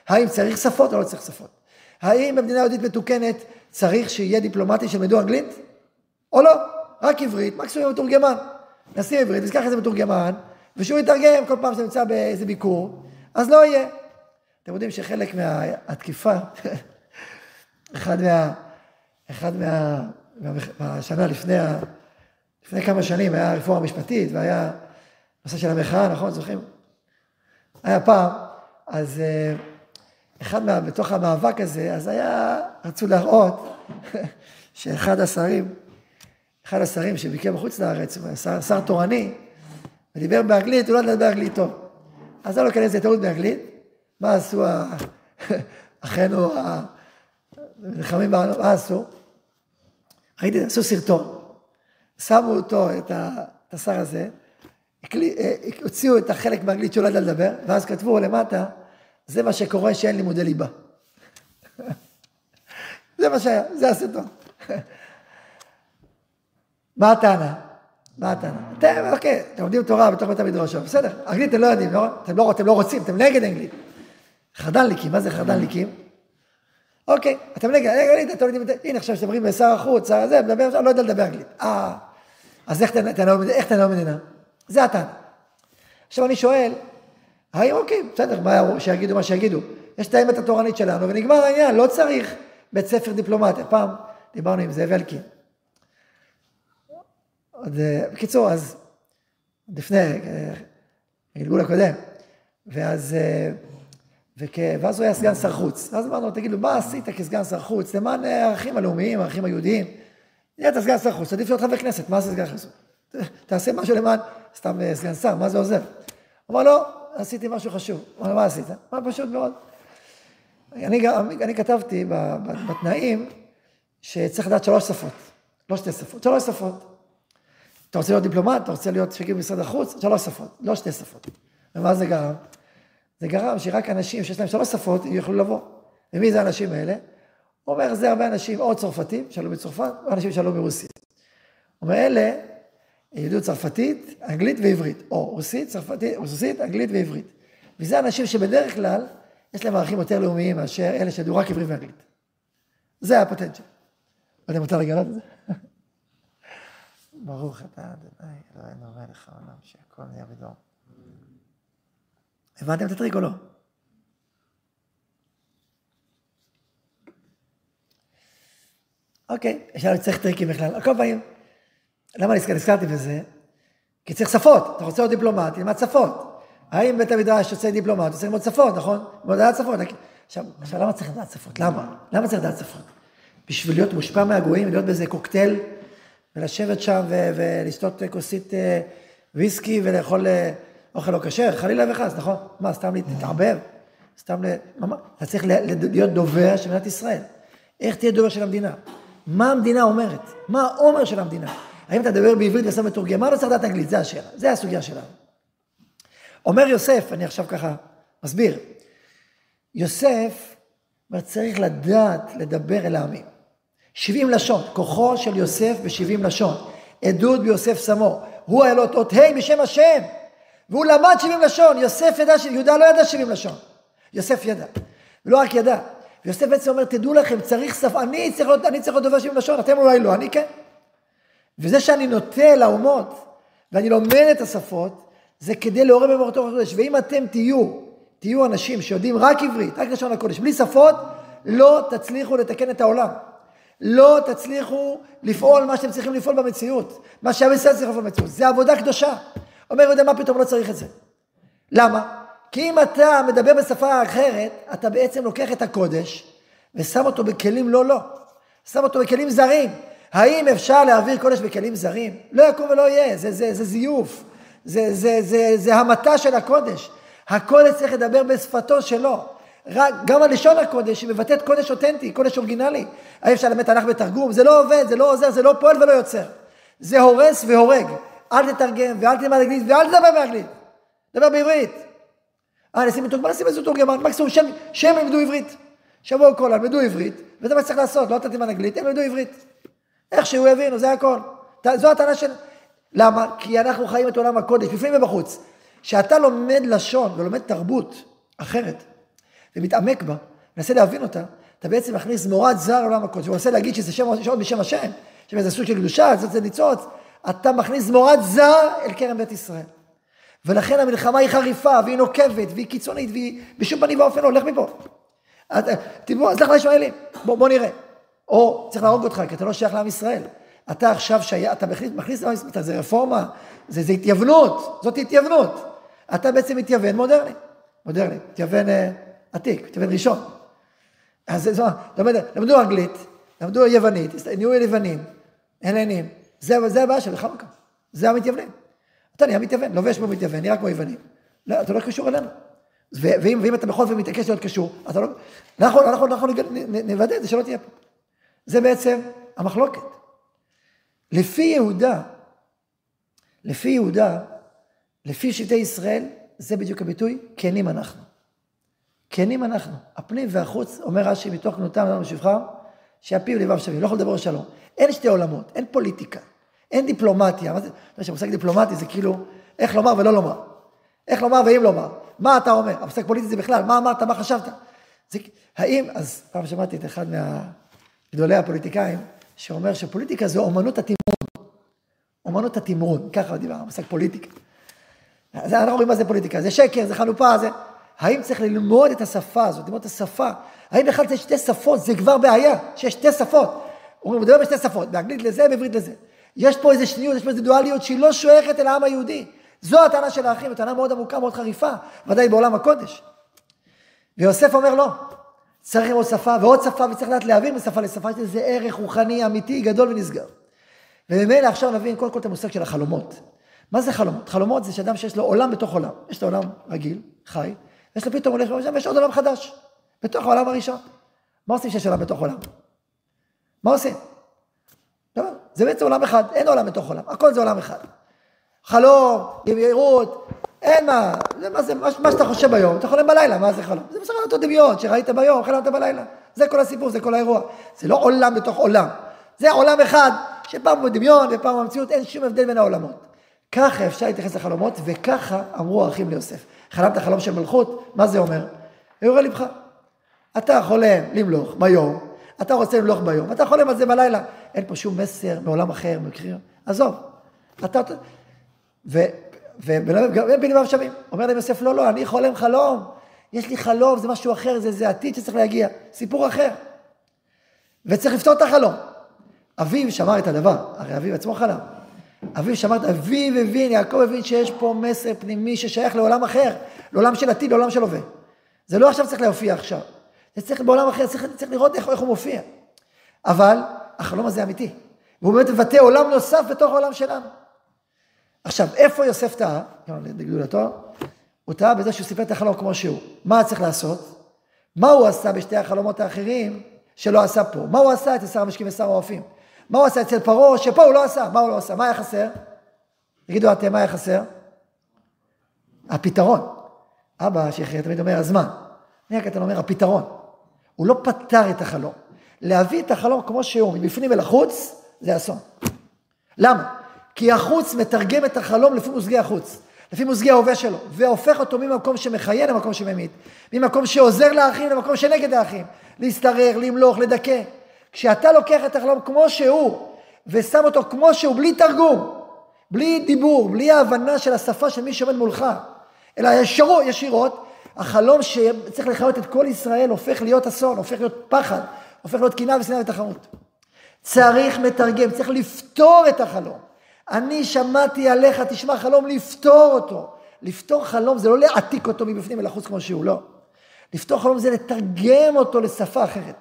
[SPEAKER 1] האם צריך שפות או לא צריך שפות? האם במדינה יהודית מתוקנת צריך שיהיה דיפלומטי שילמדו אנגלית? או לא? רק עברית, מקסימום מתורגמן. נשים עברית, נזכח איזה מתורגמן, ושהוא יתרגם כל פעם שאתה נמצא באיזה ביקור, אז לא יהיה. אתם יודעים שחלק מהתקיפה, *laughs* אחד מה... אחד מה... מהשנה לפני, ה, לפני כמה שנים היה רפורמה משפטית והיה נושא של המחאה, נכון? זוכרים? היה פעם, אז אה, אחד מה... בתוך המאבק הזה, אז היה, רצו להראות *laughs* שאחד השרים, אחד השרים שביקר בחוץ לארץ, שר, שר תורני, ודיבר באנגלית, הוא לא ידע באנגלית טוב. אז היה לו כאן איזה טעות באנגלית, מה עשו *laughs* אחינו הנלחמים בעולם, מה עשו? ראיתי, עשו סרטון. שמו אותו, את השר הזה, אה, הוציאו את החלק באנגלית שהוא לא ידע לדבר, ואז כתבו למטה, זה מה שקורה שאין לימודי ליבה. *laughs* זה מה שהיה, זה הסרטון. *laughs* מה הטענה? מה הטענה? אתם, אוקיי, אתם לומדים תורה בתוך בית המדרש, בסדר, אנגלית אתם לא יודעים, לא? לא, אתם לא רוצים, אתם נגד אנגלית. חרד"ליקים, מה זה חרד"ליקים? אוקיי, אתם נגד, אנגלית, אתם יודעים, הנה עכשיו שאתם אומרים שר החוץ, שר הזה, מדבר, לא יודע לדבר אנגלית. אה, אז איך תנהל מדינה? זה הטענה. עכשיו אני שואל, האם אוקיי, בסדר, מה, שיגידו מה שיגידו. יש את האמת התורנית שלנו, ונגמר העניין, לא צריך בית ספר דיפלומטיה. פעם דיברנו עם זאב אלקין. עוד, אה, בקיצור, אז לפני, אה, הגלגול הקודם, ואז, אה, וכ... ואז הוא היה סגן שר חוץ. ואז אמרנו, תגידו, מה עשית כסגן שר חוץ למען הערכים הלאומיים, הערכים היהודיים? נהיית סגן שר חוץ, עדיף להיות חבר כנסת, מה זה סגן שר חוץ? תעשה משהו למען, סתם סגן שר, מה זה עוזר? הוא אמר, לא, עשיתי משהו חשוב. הוא אמר, מה עשית? אמר, פשוט מאוד. אני, אני כתבתי בתנאים שצריך לדעת שלוש שפות, לא שתי שפות, שלוש שפות. אתה רוצה להיות דיפלומט, אתה רוצה להיות שגריר במשרד החוץ, שלוש שפות, לא שתי שפות. ומה זה גרם? זה גרם שרק אנשים שיש להם שלוש שפות יוכלו לבוא. ומי זה האנשים האלה? הוא אומר, זה הרבה אנשים, או צרפתים, שעלו מצרפת, או אנשים שעלו מרוסיה. הוא אומר, אלה ידעו צרפתית, אנגלית ועברית, או רוסית, צרפתית, רוסית, אנגלית ועברית. וזה אנשים שבדרך כלל יש להם ערכים יותר לאומיים מאשר אלה שידעו רק עברית ואנגלית. זה הפוטנציאל. לא יודע אם מותר לגלות את זה. ברוך אתה אדוני אלוהינו מלך העולם שהכל נהיה בדור. הבנתם את הטריק או לא? אוקיי, עכשיו צריך טריקים בכלל. על כל פנים, למה נזכרתי בזה? כי צריך שפות, אתה רוצה להיות דיפלומט, תלמד שפות. האם בית המדרש יוצא דיפלומט, צריך ללמוד שפות, נכון? ללמוד לדעת שפות. עכשיו, עכשיו, למה צריך לדעת שפות? למה? למה צריך לדעת שפות? בשביל להיות מושפע מהגויים, להיות באיזה קוקטייל ולשבת שם ולשתות כוסית אה, ויסקי ולאכול אה, אוכל לא כשר, חלילה וחס, נכון? מה, סתם להתערבב? סתם ל... אתה צריך להיות דובר של מדינת ישראל. איך תהיה דובר של המדינה? מה המדינה אומרת? מה האומר של המדינה? האם אתה מדבר בעברית ושם מתורגמן או צריך לדעת אנגלית? זה השאלה, זה הסוגיה שלנו. אומר יוסף, אני עכשיו ככה מסביר, יוסף אומר, צריך לדעת לדבר אל העמים. 70 לשון, כוחו של יוסף ב-70 לשון. עדות ביוסף שמו. הוא היה לו את אות ה' בשם השם. והוא למד 70 לשון. יוסף ידע, יהודה לא ידע 70 לשון. יוסף ידע. ולא רק ידע. ויוסף בעצם אומר, תדעו לכם, צריך שפה, אני צריך להיות, אני צריך להיות דובר 70 לשון, אתם אולי לא, אני כן. וזה שאני נוטה לאומות, ואני לומד את השפות, זה כדי לעורר במורתו הקודש. ואם אתם תהיו, תהיו אנשים שיודעים רק עברית, רק לשון הקודש, בלי שפות, לא תצליחו לתקן את העולם. לא תצליחו לפעול מה שאתם צריכים לפעול במציאות. מה שעם ישראל צריך לפעול במציאות. זה עבודה קדושה. אומר יהודה, מה פתאום לא צריך את זה? למה? כי אם אתה מדבר בשפה אחרת, אתה בעצם לוקח את הקודש ושם אותו בכלים לא לא. שם אותו בכלים זרים. האם אפשר להעביר קודש בכלים זרים? לא יקום ולא יהיה, זה, זה, זה זיוף. זה, זה, זה, זה המתה של הקודש. הקודש צריך לדבר בשפתו שלו. רק, גם הלשון הקודש היא מבטאת קודש אותנטי, קודש אורגינלי. האם אפשר ללמד תנ"ך בתרגום? זה לא עובד, זה לא עוזר, זה לא פועל ולא יוצר. זה הורס והורג. אל תתרגם ואל תלמד אנגלית ואל תדבר באנגלית. דבר בעברית. אה, נשים מתורגמן, נשים איזה תורגמן, מקסימום שם, שם ילמדו עברית. שבוע כל ילמדו עברית, וזה מה שצריך לעשות, לא תלמד אנגלית, הם ילמדו עברית. איך שהוא יבינו, זה הכל. זו הטענה של... למה? כי אנחנו חיים את עולם הקודש, בפנים ובחוץ. כשאתה לומד לשון ולומד תרבות אחרת, ומתעמק בה, מנסה להבין אותה, אתה בעצם מכניס מורד זר לעולם הקודש. הוא מנסה להגיד שזה שם, שם בשם השם, שזה סוג של קדושה, זה ניצוץ, אתה מכניס מורד זר אל כרם בית ישראל. ולכן המלחמה היא חריפה, והיא נוקבת, והיא קיצונית, והיא בשום פנים ואופן לא, לך מפה. תראו, אז לך לישמעאלים, בוא, בוא נראה. או צריך להרוג אותך, כי אתה לא שייך לעם ישראל. אתה עכשיו שייך, אתה מכניס, מכניס ישראל, זה רפורמה, זה, זה התייוונות, זאת התייוונות. אתה בעצם מתייוון מודרני, מודרני, מתייוון אה, עתיק, מתייוון ראשון. אז זה, למדו אנגלית, למדו יוונית, נהיו לבנים, הלנים, זה, זה הבעיה של חנוכה, זה המתייוונים. אתה נהיה מתייוון, לובש כמו מתייוון, נראה כמו יוונים. לא, אתה לא קשור אלינו. ואם, ואם אתה בכל זאת מתעקש להיות קשור, אתה לא... אנחנו, אנחנו, אנחנו נוודא את זה שלא תהיה פה. זה בעצם המחלוקת. לפי יהודה, לפי יהודה, לפי שבטי ישראל, זה בדיוק הביטוי, כנים אנחנו. כנים אנחנו. הפנים והחוץ, אומר רש"י, מתוך כנותם לנו שבחם, שהפיו לבב שווים, לא יכול לדבר שלום. אין שתי עולמות, אין פוליטיקה, אין דיפלומטיה. מה זה, אתה שהמושג דיפלומטי זה כאילו, איך לומר ולא לומר. איך לומר ואם לומר. מה אתה אומר? המושג פוליטי זה בכלל, מה אמרת, מה חשבת? זה, האם, אז פעם שמעתי את אחד מהגדולי הפוליטיקאים, שאומר שפוליטיקה זה אומנות התמרון. אומנות התמרון, ככה דיבר, המושג פוליטיקה. אז אנחנו רואים מה זה פוליטיקה, זה שקר, זה חנופה, זה... האם צריך ללמוד את השפה הזאת, ללמוד את השפה? האם בכלל זה שתי שפות, זה כבר בעיה, שיש שתי שפות. הוא מדבר בשתי שפות, באנגלית לזה, בעברית לזה. יש פה איזה שניות, יש פה איזה דואליות שהיא לא שייכת אל העם היהודי. זו הטענה של האחים, טענה מאוד עמוקה, מאוד חריפה, ודאי בעולם הקודש. ויוסף אומר לא, צריך עוד שפה ועוד שפה, וצריך לדעת להעביר משפה לשפה, יש לזה ערך רוחני אמיתי, גדול ונסגר. וממילא עכשיו נבין קודם כל את המושג של החלומות. מה זה חלומות? חלומות זה שאדם שיש לו עולם בתוך עולם. יש לו עולם רגיל, חי, יש לו פתאום הולך לעולם, ויש עוד עולם חדש, בתוך העולם הראשון. מה עושים שיש עולם בתוך עולם? מה עושים? לא, זה בעצם עולם אחד, אין עולם בתוך עולם, הכל זה עולם אחד. חלום, יהירות, אין מה, זה מה, זה, מה, מה שאתה חושב ביום, אתה חולם בלילה, מה זה חלום? זה בסך הכל אותו דמיון שראית ביום, חלמת בלילה. זה כל הסיפור, זה כל האירוע. זה לא עולם בתוך עולם. זה עולם אחד, שפעם הוא דמיון ופעם במציאות, אין שום הבדל בין העולמות. ככה אפשר להתייחס לחלומות, וככה אמרו האחים ליוסף. חלמת חלום של מלכות, מה זה אומר? יורה לבך. אתה חולם למלוך ביום, אתה רוצה למלוך ביום, אתה חולם על זה בלילה. אין פה שום מסר מעולם אחר, מקריר. עזוב. אתה... וגם הם בלבב שווים. אומר להם יוסף, לא, לא, אני חולם חלום. יש לי חלום, זה משהו אחר, זה, זה עתיד שצריך להגיע. סיפור אחר. וצריך לפתור את החלום. אביו שמר את הדבר, הרי אביו עצמו חלם. אביו שמר, אביו הבין, יעקב הבין שיש פה מסר פנימי ששייך לעולם אחר, לעולם של עתיד, לעולם של הווה. זה לא עכשיו צריך להופיע עכשיו. זה צריך בעולם אחר, צריך, צריך לראות איך, איך הוא מופיע. אבל החלום הזה אמיתי. והוא באמת מבטא עולם נוסף בתוך העולם שלנו. עכשיו, איפה יוסף טעה? לגדולתו, הוא טעה בזה שהוא סיפר את החלום כמו שהוא. מה צריך לעשות? מה הוא עשה בשתי החלומות האחרים שלא עשה פה? מה הוא עשה את שר המשקים ושר האופים? מה הוא עשה אצל פרעה, שפה הוא לא עשה, מה הוא לא עשה, מה היה חסר? תגידו אתם, מה היה חסר? הפתרון. אבא שיחיה תמיד אומר, הזמן. אני אתה אומר, הפתרון. הוא לא פתר את החלום. להביא את החלום כמו שהוא, מבפנים אל החוץ, זה אסון. למה? כי החוץ מתרגם את החלום לפי מושגי החוץ, לפי מושגי ההווה שלו, והופך אותו ממקום שמחיה למקום שממית, ממקום שעוזר לאחים למקום שנגד האחים, להשתרר, למלוך, לדכא. כשאתה לוקח את החלום כמו שהוא, ושם אותו כמו שהוא, בלי תרגום, בלי דיבור, בלי ההבנה של השפה של מי שעומד מולך, אלא ישירות, ישירות, החלום שצריך לחיות את כל ישראל הופך להיות אסון, הופך להיות פחד, הופך להיות קנאה ושנאה ותחרות. צריך מתרגם, צריך לפתור את החלום. אני שמעתי עליך, תשמע חלום, לפתור אותו. לפתור חלום זה לא להעתיק אותו מבפנים אל החוץ כמו שהוא, לא. לפתור חלום זה לתרגם אותו לשפה אחרת.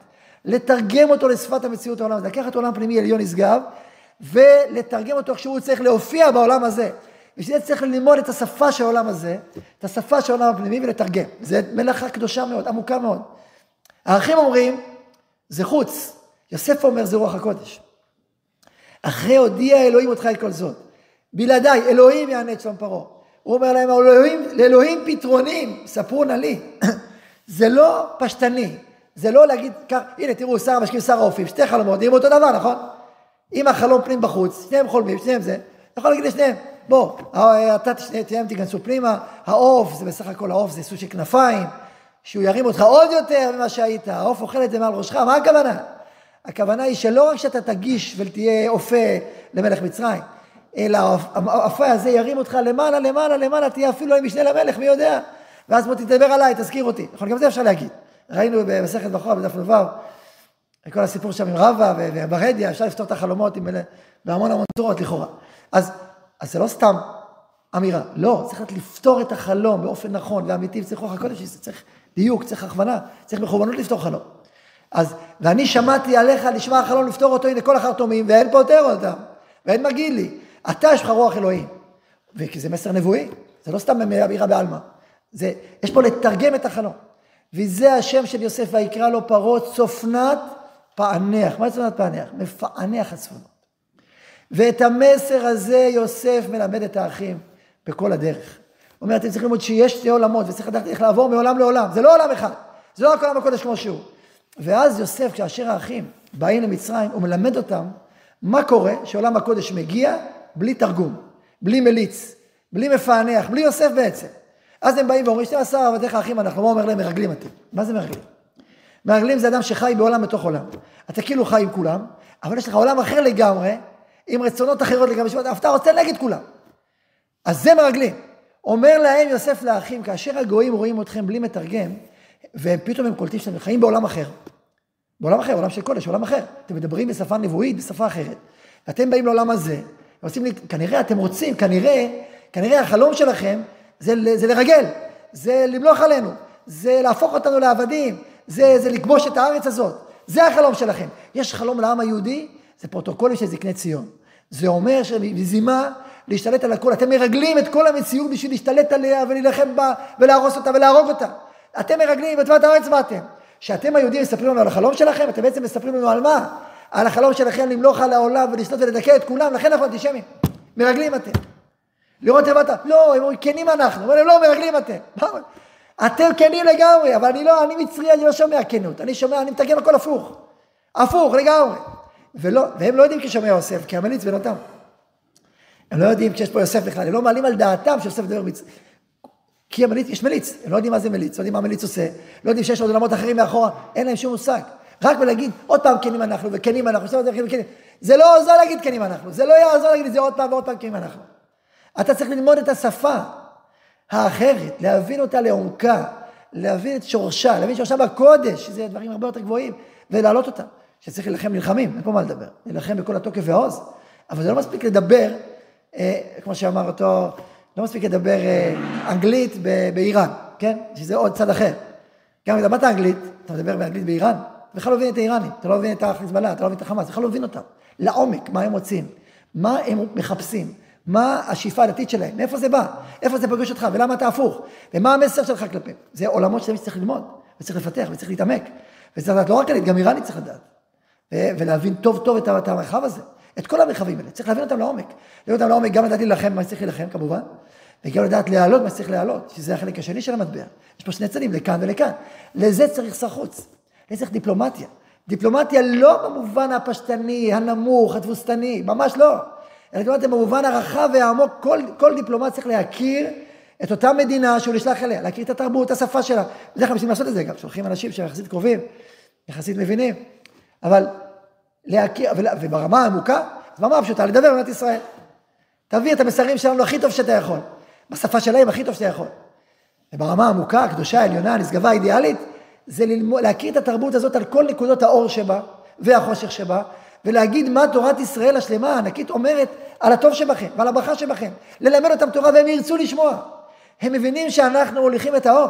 [SPEAKER 1] לתרגם אותו לשפת המציאות העולם. זה לקחת עולם פנימי עליון נשגב, ולתרגם אותו איך שהוא צריך להופיע בעולם הזה. בשביל זה צריך ללמוד את השפה של העולם הזה, את השפה של העולם הפנימי ולתרגם. זה מלאכה קדושה מאוד, עמוקה מאוד. האחים אומרים, זה חוץ. יוסף אומר, זה רוח הקודש. אחרי הודיע אלוהים אותך את כל זאת. בלעדיי, אלוהים יענה את שלום פרעה. הוא אומר להם, אלוהים, לאלוהים פתרונים, ספרו נא לי. *clears throat* זה לא פשטני, זה לא להגיד, כך, הנה תראו, שר המשקים, שר האופים, שתי חלומות, נראים אותו דבר, נכון? אם החלום פנים בחוץ, שניהם חולמים, שניהם זה, אתה יכול להגיד לשניהם, בוא, אתה שניהם תיכנסו פנימה, העוף, זה בסך הכל העוף, זה סוג של כנפיים, שהוא ירים אותך עוד יותר ממה שהיית, העוף אוכל את זה מעל ראשך, מה הכוונה? הכוונה היא שלא רק שאתה תגיש ותהיה אופה למלך מצרים, אלא האופה הזה ירים אותך למעלה, למעלה, למעלה, תהיה אפילו עם משנה למלך, מי יודע? ואז בוא תדבר עליי, תזכיר אותי. נכון, גם זה אפשר להגיד. ראינו במסכת בכורה, בדף נ"ו, כל הסיפור שם עם רבא וברדיה, אפשר לפתור את החלומות עם, בהמון המון צורות לכאורה. אז, אז זה לא סתם אמירה, לא, צריך לפתור את החלום באופן נכון ואמיתי, צריך רוח הקודש, צריך דיוק, צריך הכוונה, צריך מכוונות לפתור חלום. אז, ואני שמעתי עליך לשמוע החלום לפתור אותו, הנה כל החרטומים, ואין פותר אותם, ואין מגיד לי. אתה יש לך רוח אלוהים. וכי זה מסר נבואי, זה לא סתם אמירה בעלמא. יש פה לתרגם את החלום. וזה השם של יוסף, ויקרא לו פרעה צופנת פענח. מה זה צופנת פענח? מפענח הצפונות. ואת המסר הזה יוסף מלמד את האחים בכל הדרך. הוא אומר, אתם צריכים ללמוד שיש שתי עולמות, וצריך לדעת איך לעבור מעולם לעולם. זה לא עולם אחד, זה לא רק עולם הקודש כמו שהוא. ואז יוסף, כאשר האחים באים למצרים, הוא מלמד אותם מה קורה שעולם הקודש מגיע בלי תרגום, בלי מליץ, בלי מפענח, בלי יוסף בעצם. אז הם באים ואומרים, 12 עבדיך אחים אנחנו, מה אומר להם? מרגלים אתם. מה זה מרגלים? מרגלים זה אדם שחי בעולם בתוך עולם. אתה כאילו חי עם כולם, אבל יש לך עולם אחר לגמרי, עם רצונות אחרות לגמרי, אתה רוצה נגד כולם. אז זה מרגלים. אומר להם יוסף לאחים, כאשר הגויים רואים אתכם בלי מתרגם, ופתאום הם קולטים שאתם חיים בעולם אחר. בעולם אחר, עולם של קודש, עולם אחר. אתם מדברים בשפה נבואית, בשפה אחרת. ואתם באים לעולם הזה, ועושים לי, כנראה אתם רוצים, כנראה, כנראה החלום שלכם זה, זה לרגל, זה למלוך עלינו, זה להפוך אותנו לעבדים, זה, זה לכבוש את הארץ הזאת. זה החלום שלכם. יש חלום לעם היהודי, זה פרוטוקולים של זקני ציון. זה אומר שמזימה להשתלט על הכול. אתם מרגלים את כל המציאות בשביל להשתלט עליה ולהילחם בה ולהרוס אותה ולהרוג אותה. אתם מרגלים, את מה הארץ באתם. כשאתם היהודים מספרים לנו על החלום שלכם, אתם בעצם מספרים לנו על מה? על החלום שלכם למלוך על העולם ולשלוט ולדכא את כולם, לכן אנחנו אנטישמים. מרגלים אתם. לראות למטה, לא, הם אומרים, כנים אנחנו, אבל הם לא מרגלים אתם. אתם כנים לגמרי, אבל אני לא, אני מצרי, אני לא שומע כנות, אני שומע, אני מתרגם הכל הפוך. הפוך לגמרי. ולא, והם לא יודעים כשומע יוסף, כי המליץ בין אותם. הם לא יודעים כשיש פה יוסף בכלל, הם לא מעלים על דעתם שיוסף מדבר מצ... כי המליץ, יש מליץ, הם לא יודעים מה זה מליץ, לא יודעים מה מליץ עושה, לא יודעים שיש עוד עולמות אחרים מאחורה, אין להם שום מושג. רק בלהגיד, עוד פעם כנים אנחנו, וכנים אנחנו, זה לא עוזר להגיד כנים אנחנו, זה לא יעזור להגיד את זה עוד פעם ועוד פעם כנים אנחנו. אתה צריך ללמוד את השפה האחרת, להבין אותה לעומקה, להבין את שורשה, להבין שורשה בקודש, שזה דברים הרבה יותר גבוהים, ולהעלות אותם. שצריך להילחם נלחמים, אין פה מה לדבר. להילחם בכל התוקף והעוז, אבל זה לא מספיק לדבר, אה, כמו שאמר אותו, לא מספיק לדבר אה, אנגלית באיראן, כן? שזה עוד צד אחר. גם אם למדת אנגלית, אתה מדבר באנגלית באיראן, בכלל לא מבין את האיראנים, אתה לא מבין את החיזבאללה, אתה לא מבין את החמאס, בכלל לא מבין אותם. לעומק, מה הם רוצים, מה הם מחפשים, מה השאיפה הדתית שלהם, מאיפה זה בא, איפה זה פוגש אותך, ולמה אתה הפוך, ומה המסר שלך כלפיהם. זה עולמות שלהם שצריך ללמוד, וצריך לפתח, וצריך להתעמק. וצריך לדעת לא רק עלית, גם איראנית צריך לדעת. ולהבין טוב טוב את את המרחב הזה, את כל המרחבים האלה, צריך להבין אותם לעומק. להבין אותם לעומק, גם לדעת להילחם מה שצריך להילחם כמובן, וגם לדעת להעלות מה שצריך להעלות, שזה החלק השני של המטבע. יש פה שני צדדים, לכאן ולכאן. לזה צריך שר חוץ, לזה צריך דיפלומטיה. דיפלומטיה לא במובן הפשטני, הנמוך, התבוסתני, ממש לא. אלא דיפלומטיה במובן הרחב והעמוק, כל, כל דיפלומט צריך להכיר את אותה מדינה שהוא נשלח אליה, להכיר את התרבות, את השפה שלה. בדרך כלל מנסים לעשות את זה גם, שולחים אנשים שהם יחסית קרובים, יחסית מבינים. אבל להכיר, וברמה העמוקה, אז ברמה הפשוטה, לדבר במדינת ישראל. תביא את המסרים שלנו הכי טוב שאתה יכול. בשפה שלהם הכי טוב שאתה יכול. וברמה העמוקה, הקדושה, העליונה, הנשגבה, האידיאלית, זה ללמוד, להכיר את התרבות הזאת על כל נקודות האור שבה והחושך שבה, ולהגיד מה תורת ישראל השלמה הענקית אומרת על הטוב שבכם ועל הברכה שבכם. ללמד אותם תורה והם ירצו לשמוע. הם מבינים שאנחנו מוליכים את האור.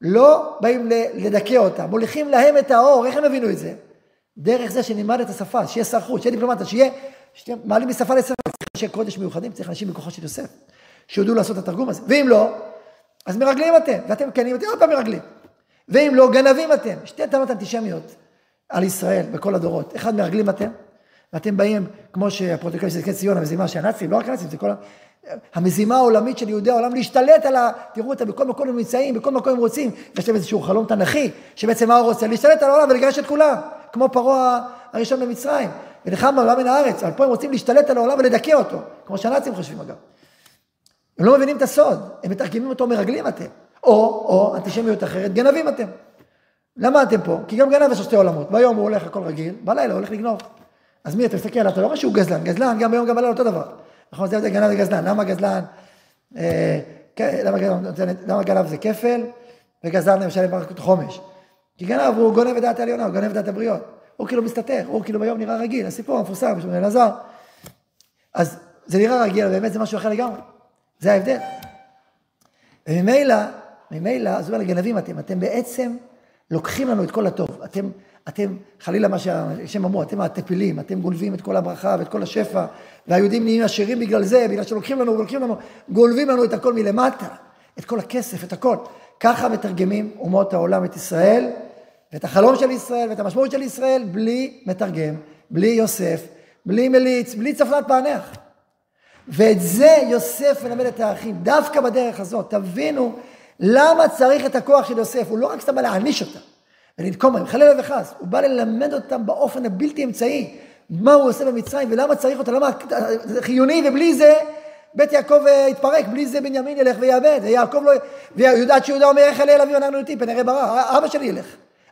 [SPEAKER 1] לא באים לדכא אותם, מוליכים להם את האור, איך הם הבינו את זה? דרך זה שנלמד את השפה, שיהיה שר חוץ, שיהיה דיפלומטיה, שיהיה, שיהיה מעלים משפה לשפה, צריך אנשי קודש מיוחדים, צריך אנשים מכוחו של יוסף, שיודעו לעשות את התרגום הזה. ואם לא, אז מרגלים אתם, ואתם כנים אתם עוד פעם מרגלים. ואם לא, גנבים אתם. שתי טענות אנטישמיות על ישראל בכל הדורות. אחד, מרגלים אתם, ואתם באים, כמו שהפרוטוקול של ציון, המזימה של הנאצים, לא רק הנאצים, זה כל ה... המזימה העולמית של יהודי העולם להשתלט על ה... תראו אותם, בכל מקום הם נמצאים, בכל מקום הם רוצים. יש להם איזשהו חלום תנכי, שבעצם מה הוא רוצה? להשתלט על העולם ולגרש את כולם, כמו פרעה הראשון במצרים. ונלחם בעולם מן הארץ, אבל פה הם רוצים להשתלט על העולם ולדכא אותו, כמו שהנאצים חושבים אגב. הם לא מבינים את הסוד, הם מתרגמים אותו מרגלים אתם. או, או, אנטישמיות אחרת, גנבים אתם. למה אתם פה? כי גם גנב יש לו שתי עולמות. ביום הוא הולך הכל רגיל, בלילה הוא הולך לגנוב. אז מי אתה מסתכל עליו? אתה לא רואה שהוא גזלן, גזלן גם ביום גם בלילה אותו דבר. נכון, זה גנב וגזלן. למה גזלן? אה, כן, למה גנב, זה כפל, וגזלן משלם ברכות חומש. כי גנב הוא גונב את דעת העליונה, הוא גונב את דעת הבריות. הוא כאילו מסתתר, הוא כאילו ביום נראה רגיל, הסיפור המפורסם של אלעזר. אז זה נראה רגיל, באמת זה משהו אחר לגמרי. זה ההבדל. וממילא, ממילא, אז הוא אומר לגנבים אתם, אתם בעצם לוקחים לנו את כל הטוב. אתם, אתם, חלילה מה שהשם אמרו, אתם הטפילים, אתם גונבים את כל הברכה ואת כל השפע, והיהודים נהיים עשירים בגלל זה, בגלל שלוקחים לנו, לוקחים לנו, גונבים לנו את הכל מלמטה, את כל הכסף, את הכל. ככה מתרגמים אומות העולם את ישראל, ואת החלום של ישראל, ואת המשמעות של ישראל, בלי מתרגם, בלי יוסף, בלי מליץ, בלי צפנת פענח. ואת זה יוסף מלמד את האחים, דווקא בדרך הזאת. תבינו למה צריך את הכוח של יוסף, הוא לא רק סתם להעניש אותם ולנקום בהם, חלילה וחס, הוא בא ללמד אותם באופן הבלתי אמצעי, מה הוא עושה במצרים ולמה צריך אותם, למה זה חיוני ובלי זה בית יעקב אה, יתפרק, בלי זה בנימין ילך ויאבד, ויעקב לא, ויודעת שיהודה אומר איך אלה אביו אנחנו נתים, פנראה ברא, אבא שלי ילך.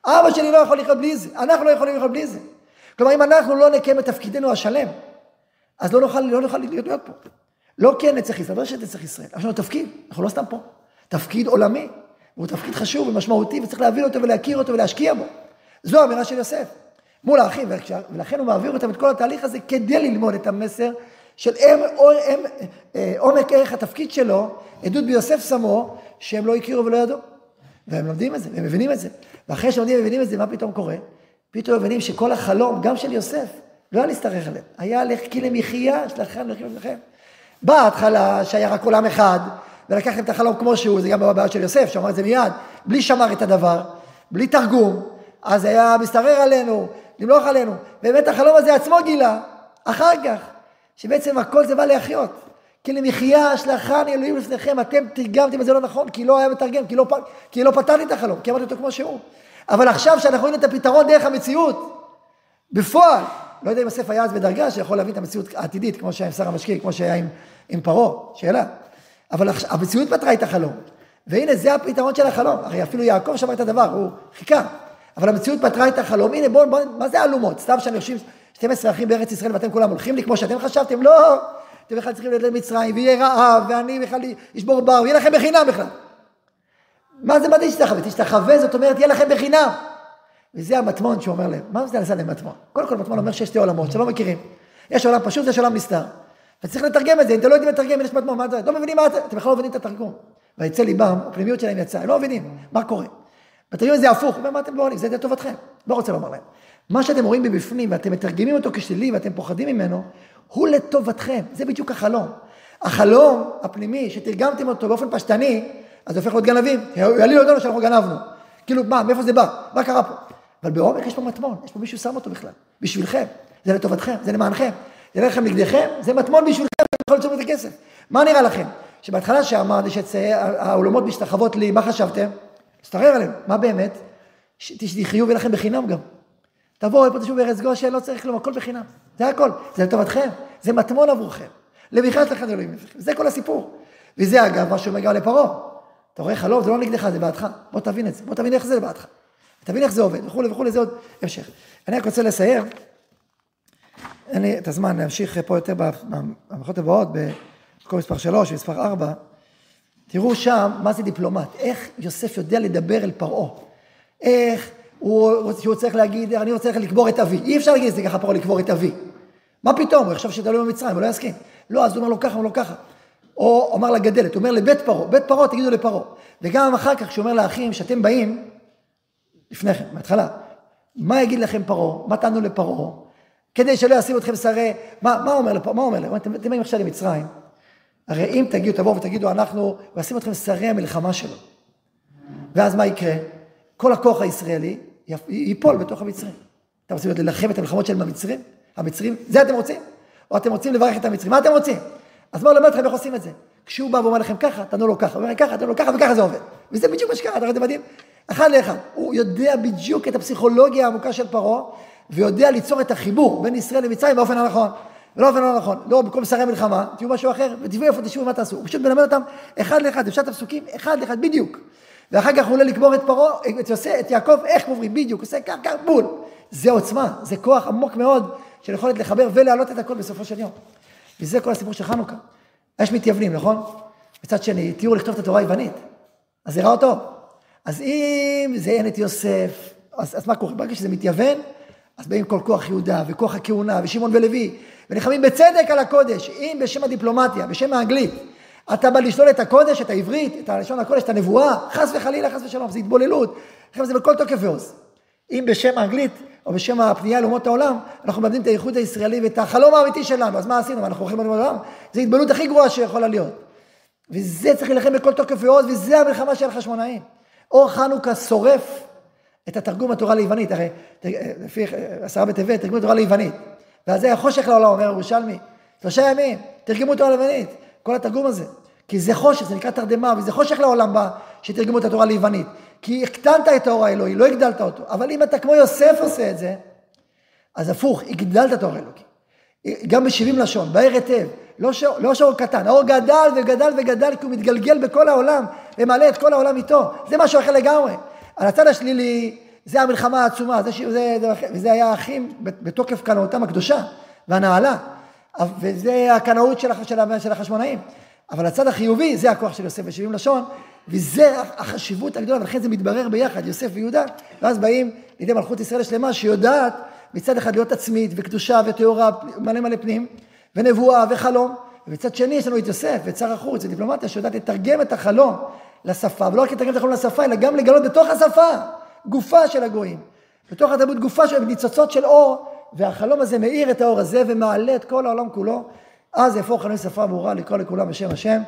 [SPEAKER 1] אבא שלי לא יכול לחיות בלי זה, אנחנו לא יכולים לחיות בלי זה. כלומר, אם אנחנו לא נקיים את תפקידנו השלם, אז לא נוכל, לא נוכל להיות, להיות פה. לא כי אין נצח ישראל, לא שיש נצח ישראל, יש לנו תפקיד, אנחנו לא סתם פה. תפקיד עולמי, והוא תפקיד חשוב ומשמעותי, וצריך להבין אותו ולהכיר אותו ולהשקיע בו. זו האמירה של יוסף. מול האחים, ולכן הוא מעביר אותם את כל התהליך הזה כדי ללמוד את המסר של הם, הם, אה, עומק ערך התפקיד שלו, עדות ביוסף שמו, שהם לא הכירו ולא ידעו. והם לומדים את זה, והם מבינים את זה. ואחרי שלומדים ומבינים את זה, מה פתאום קורה? פתאום מבינים שכל החלום, גם של יוסף, לא היה להסתרך עליהם, היה להחכי למחיה, שלכם, לכם, לכם. באה ההתחלה שהיה רק עולם אחד, ולקחתם את החלום כמו שהוא, זה גם הבעיה של יוסף, שאמר את זה מיד, בלי שמר את הדבר, בלי תרגום, אז היה מסתרר עלינו, למלוך עלינו. באמת החלום הזה עצמו גילה, אחר כך, שבעצם הכל זה בא להחיות. כי למחיה שלחני אלוהים לפניכם, אתם תרגמתם את זה לא נכון, כי לא היה מתרגם, כי לא, כי לא פתרתי את החלום, כי אמרתי אותו כמו שהוא. אבל עכשיו שאנחנו רואים את הפתרון דרך המציאות, בפועל, לא יודע אם יוסף היה אז בדרגה שיכול להבין את המציאות העתידית, כמו שהיה עם שר המשקיע, כמו שהיה עם, עם פרעה, שאלה. אבל המציאות פתרה את החלום. והנה, זה הפתרון של החלום. הרי אפילו יעקב שמע את הדבר, הוא חיכה. אבל המציאות פתרה את החלום. הנה, בואו, בוא, מה זה אלומות? סתם שאני יושבים 12 אחים בארץ ישראל ואתם כולם הולכים לי כמו שאתם חשבתם? לא! אתם בכלל צריכים ללכת למצרים, ויהיה רעב, ואני בכלל אשבור בר, ויהיה לכם בחינם בכלל. מה זה מה זה תשתחווה? תשתחווה זאת אומרת, יהיה לכם בחינם. וזה המטמון שאומר להם, מה זה להם מטמון? קודם כל מטמון אומר שיש שתי עולמות שלא מכירים. יש עולם פשוט ויש עולם נסתר. וצריך לתרגם את זה, אם אתם לא יודעים לתרגם, יש מטמון, מה זה? לא מבינים מה זה, אתם בכלל לא מבינים את התרגום. ויצא ליבם, הפנימיות שלהם יצאה, הם לא מבינים מה קורה. בתרגיל זה הפוך, אומר, מה אתם לא זה לטובתכם. לא רוצה לומר להם. מה שאתם רואים מבפנים ואתם מתרגמים אותו כשלילי ואתם פוחדים ממנו, הוא לטובתכם, זה בדיוק החלום. החלום הפנימי, שתרגמתם אותו באופן פשטני, אז הופך להיות גנבים. הוא יעליל אותנו שאנחנו גנבנו. כאילו, מה, מאיפה זה בא? מה קרה פה? אבל בעומק יש פה מטמון, יש פה מישהו שם אותו בכלל, בשבילכם, זה לטובתכם, זה למענכם, זה לכם נגדכם, זה מטמון בשבילכם, יכול לצום את הכסף. מה נראה לכם? שבהתחלה שאמרתי שהעולמות משתחוות לי, מה חשבתם? הסתרר עליהם, מה באמת? שתחיו ולכם בחינם גם. תבואו לפה תשבו בארץ גושן, לא צריך כלום, הכל בחינם. זה הכל, זה לטובתכם, זה מטמון עבורכם. למחרת לכם אלוהים זה כל הסיפור. וזה אגב מה שאומר גם לפרעה. אתה רואה חלום, זה לא נגדך, זה בעדך. בוא תבין את זה, בוא תבין איך זה בעדך. תבין איך זה עובד, וכולי וכולי, זה עוד המשך. אני רק רוצה לסיים, אין לי את הזמן להמשיך פה יותר במערכות הבאות, במקום מספר 3 ומספר 4. תראו שם מה זה דיפלומט, איך יוסף יודע לדבר אל פרעה. איך הוא, הוא צריך להגיד, אני רוצה לקבור את אבי. אי אפשר להגיד את זה ככה פרעה לקבור את אבי. מה פתאום, הוא יחשוב שתלוי במצרים, הוא לא יסכים. לא, אז הוא אומר לו ככה, הוא אומר לו ככה. או אמר לגדלת, הוא אומר לבית פרעה, בית פרעה תגידו לפרעה. וגם אחר כך, כשהוא אומר לאחים, שאתם באים, לפני כן, מההתחלה, מה יגיד לכם פרעה? מה תענו לפרעה? כדי שלא ישימו אתכם שרי, מה, מה אומר לפרעה? מה אומר להם? אתם באים עכשיו למצרים, הרי אם תגידו, תבואו ותגידו, אנחנו, וישימו אתכם שרי המלחמה שלו. ואז מה יקרה? כל הכוח הישראלי ייפול בתוך המצרים. אתם רוצים להילחם את המלחמות שלהם במצרים? המצרים, זה אתם רוצים? או אתם רוצים לברך את המצרים? מה אתם רוצים? אז בואו נלמד אתכם איך עושים את זה. כשהוא בא ואומר לכם ככה, תנו לו ככה, הוא אומר ככה, תנו לו ככה, וככה זה עובד. וזה בדיוק מה שקרה, אתם יודעים? אחד לאחד. הוא יודע בדיוק את הפסיכולוגיה העמוקה של פרעה, ויודע ליצור את החיבור בין ישראל למצרים באופן הנכון. ולא באופן לא נכון, לא במקום שרי מלחמה, תהיו משהו אחר, ותביאו איפה תשבו ומה תעשו. הוא פשוט מלמד אותם אחד לאחד, אפשר את הפסוקים אחד לאחד בדיוק. ואחר כך הוא עולה לקבור את פרעה, את יוסף, את יעקב, איך קוברים, בדיוק, עושה כך, כך, בול. זה עוצמה, זה כוח עמוק מאוד של יכולת לחבר ולהעלות את הכל בסופו של יום. וזה כל הסיפור של חנוכה. יש מתייוונים, נכון? מצד שני, תראו לכתוב את התורה היוונית. אז זה רע אותו. אז אם זה אין את יוסף, אז, אז מה קורה? ברגע שזה מתייוון, אז באים כל כוח יהודה וכוח הכהונה ושמעון ולוי, ונלחמים בצדק על הקודש. אם בשם הדיפלומטיה, בשם האנגלית, אתה בא לשלול את הקודש, את העברית, את הלשון הקודש, את הנבואה, חס וחלילה, חס ושלום, זה התבוללות. לכן זה בכל תוקף ועוז. אם בשם האנגלית, או בשם הפנייה לאומות העולם, אנחנו מאבדים את האיחוד הישראלי ואת החלום האמיתי שלנו, אז מה עשינו? אנחנו הולכים לאומות העולם? זו התבוללות הכי גרועה שיכולה להיות. וזה צריך להילחם בכל תוקף ועוז, וזה המלחמה של החשמונאים. אור חנוכה שורף את התרגום התורה ליוונית, הרי לפי עשרה בטבת, תרגום התורה ליוונית. ואז זה היה חושך לעולם, אומר ירושלמי. שלושה ימים, תרגמו תורה ליוונית. כל התרגום הזה. כי זה חושך, זה נקרא תרדמה, וזה חושך לעולם בא, שתרגמו את התורה ליוונית. כי הקטנת את האור האלוהי, לא הגדלת אותו. אבל אם אתה כמו יוסף עושה את זה, אז הפוך, הגדלת את האור האלוהי. גם בשבעים לשון, בהר היטב. לא, שור, לא קטן, האור גדל וגדל וגדל כי הוא מתגלגל בכל העולם ומעלה את כל העולם איתו. זה משהו אחר לגמרי. על הצד השלילי, זה המלחמה העצומה, זה, זה, זה, וזה היה האחים בתוקף קנאותם הקדושה והנעלה. וזה הקנאות של, של, של החשמונאים. אבל הצד החיובי, זה הכוח של יוסף ושבעים לשון, וזה החשיבות הגדולה, ולכן זה מתברר ביחד, יוסף ויהודה, ואז באים לידי מלכות ישראל השלמה, שיודעת מצד אחד להיות עצמית וקדושה וטהורה, מלא מלא פנים, ונבואה וחלום, ומצד שני יש לנו את יוסף ואת שר החוץ ודיפלומטיה שיודעת לתרגם את החלום לשפה, ולא רק לתרגם את החלום לשפה, אלא גם לגלות בתוך השפה גופה של הגויים, בתוך התרבות גופה של ניצוצות של אור, והחלום הזה מאיר את האור הזה ומעלה את כל העולם כולו, אז יהפוך לנו שפה ברורה לקרוא לכולם בשם השם.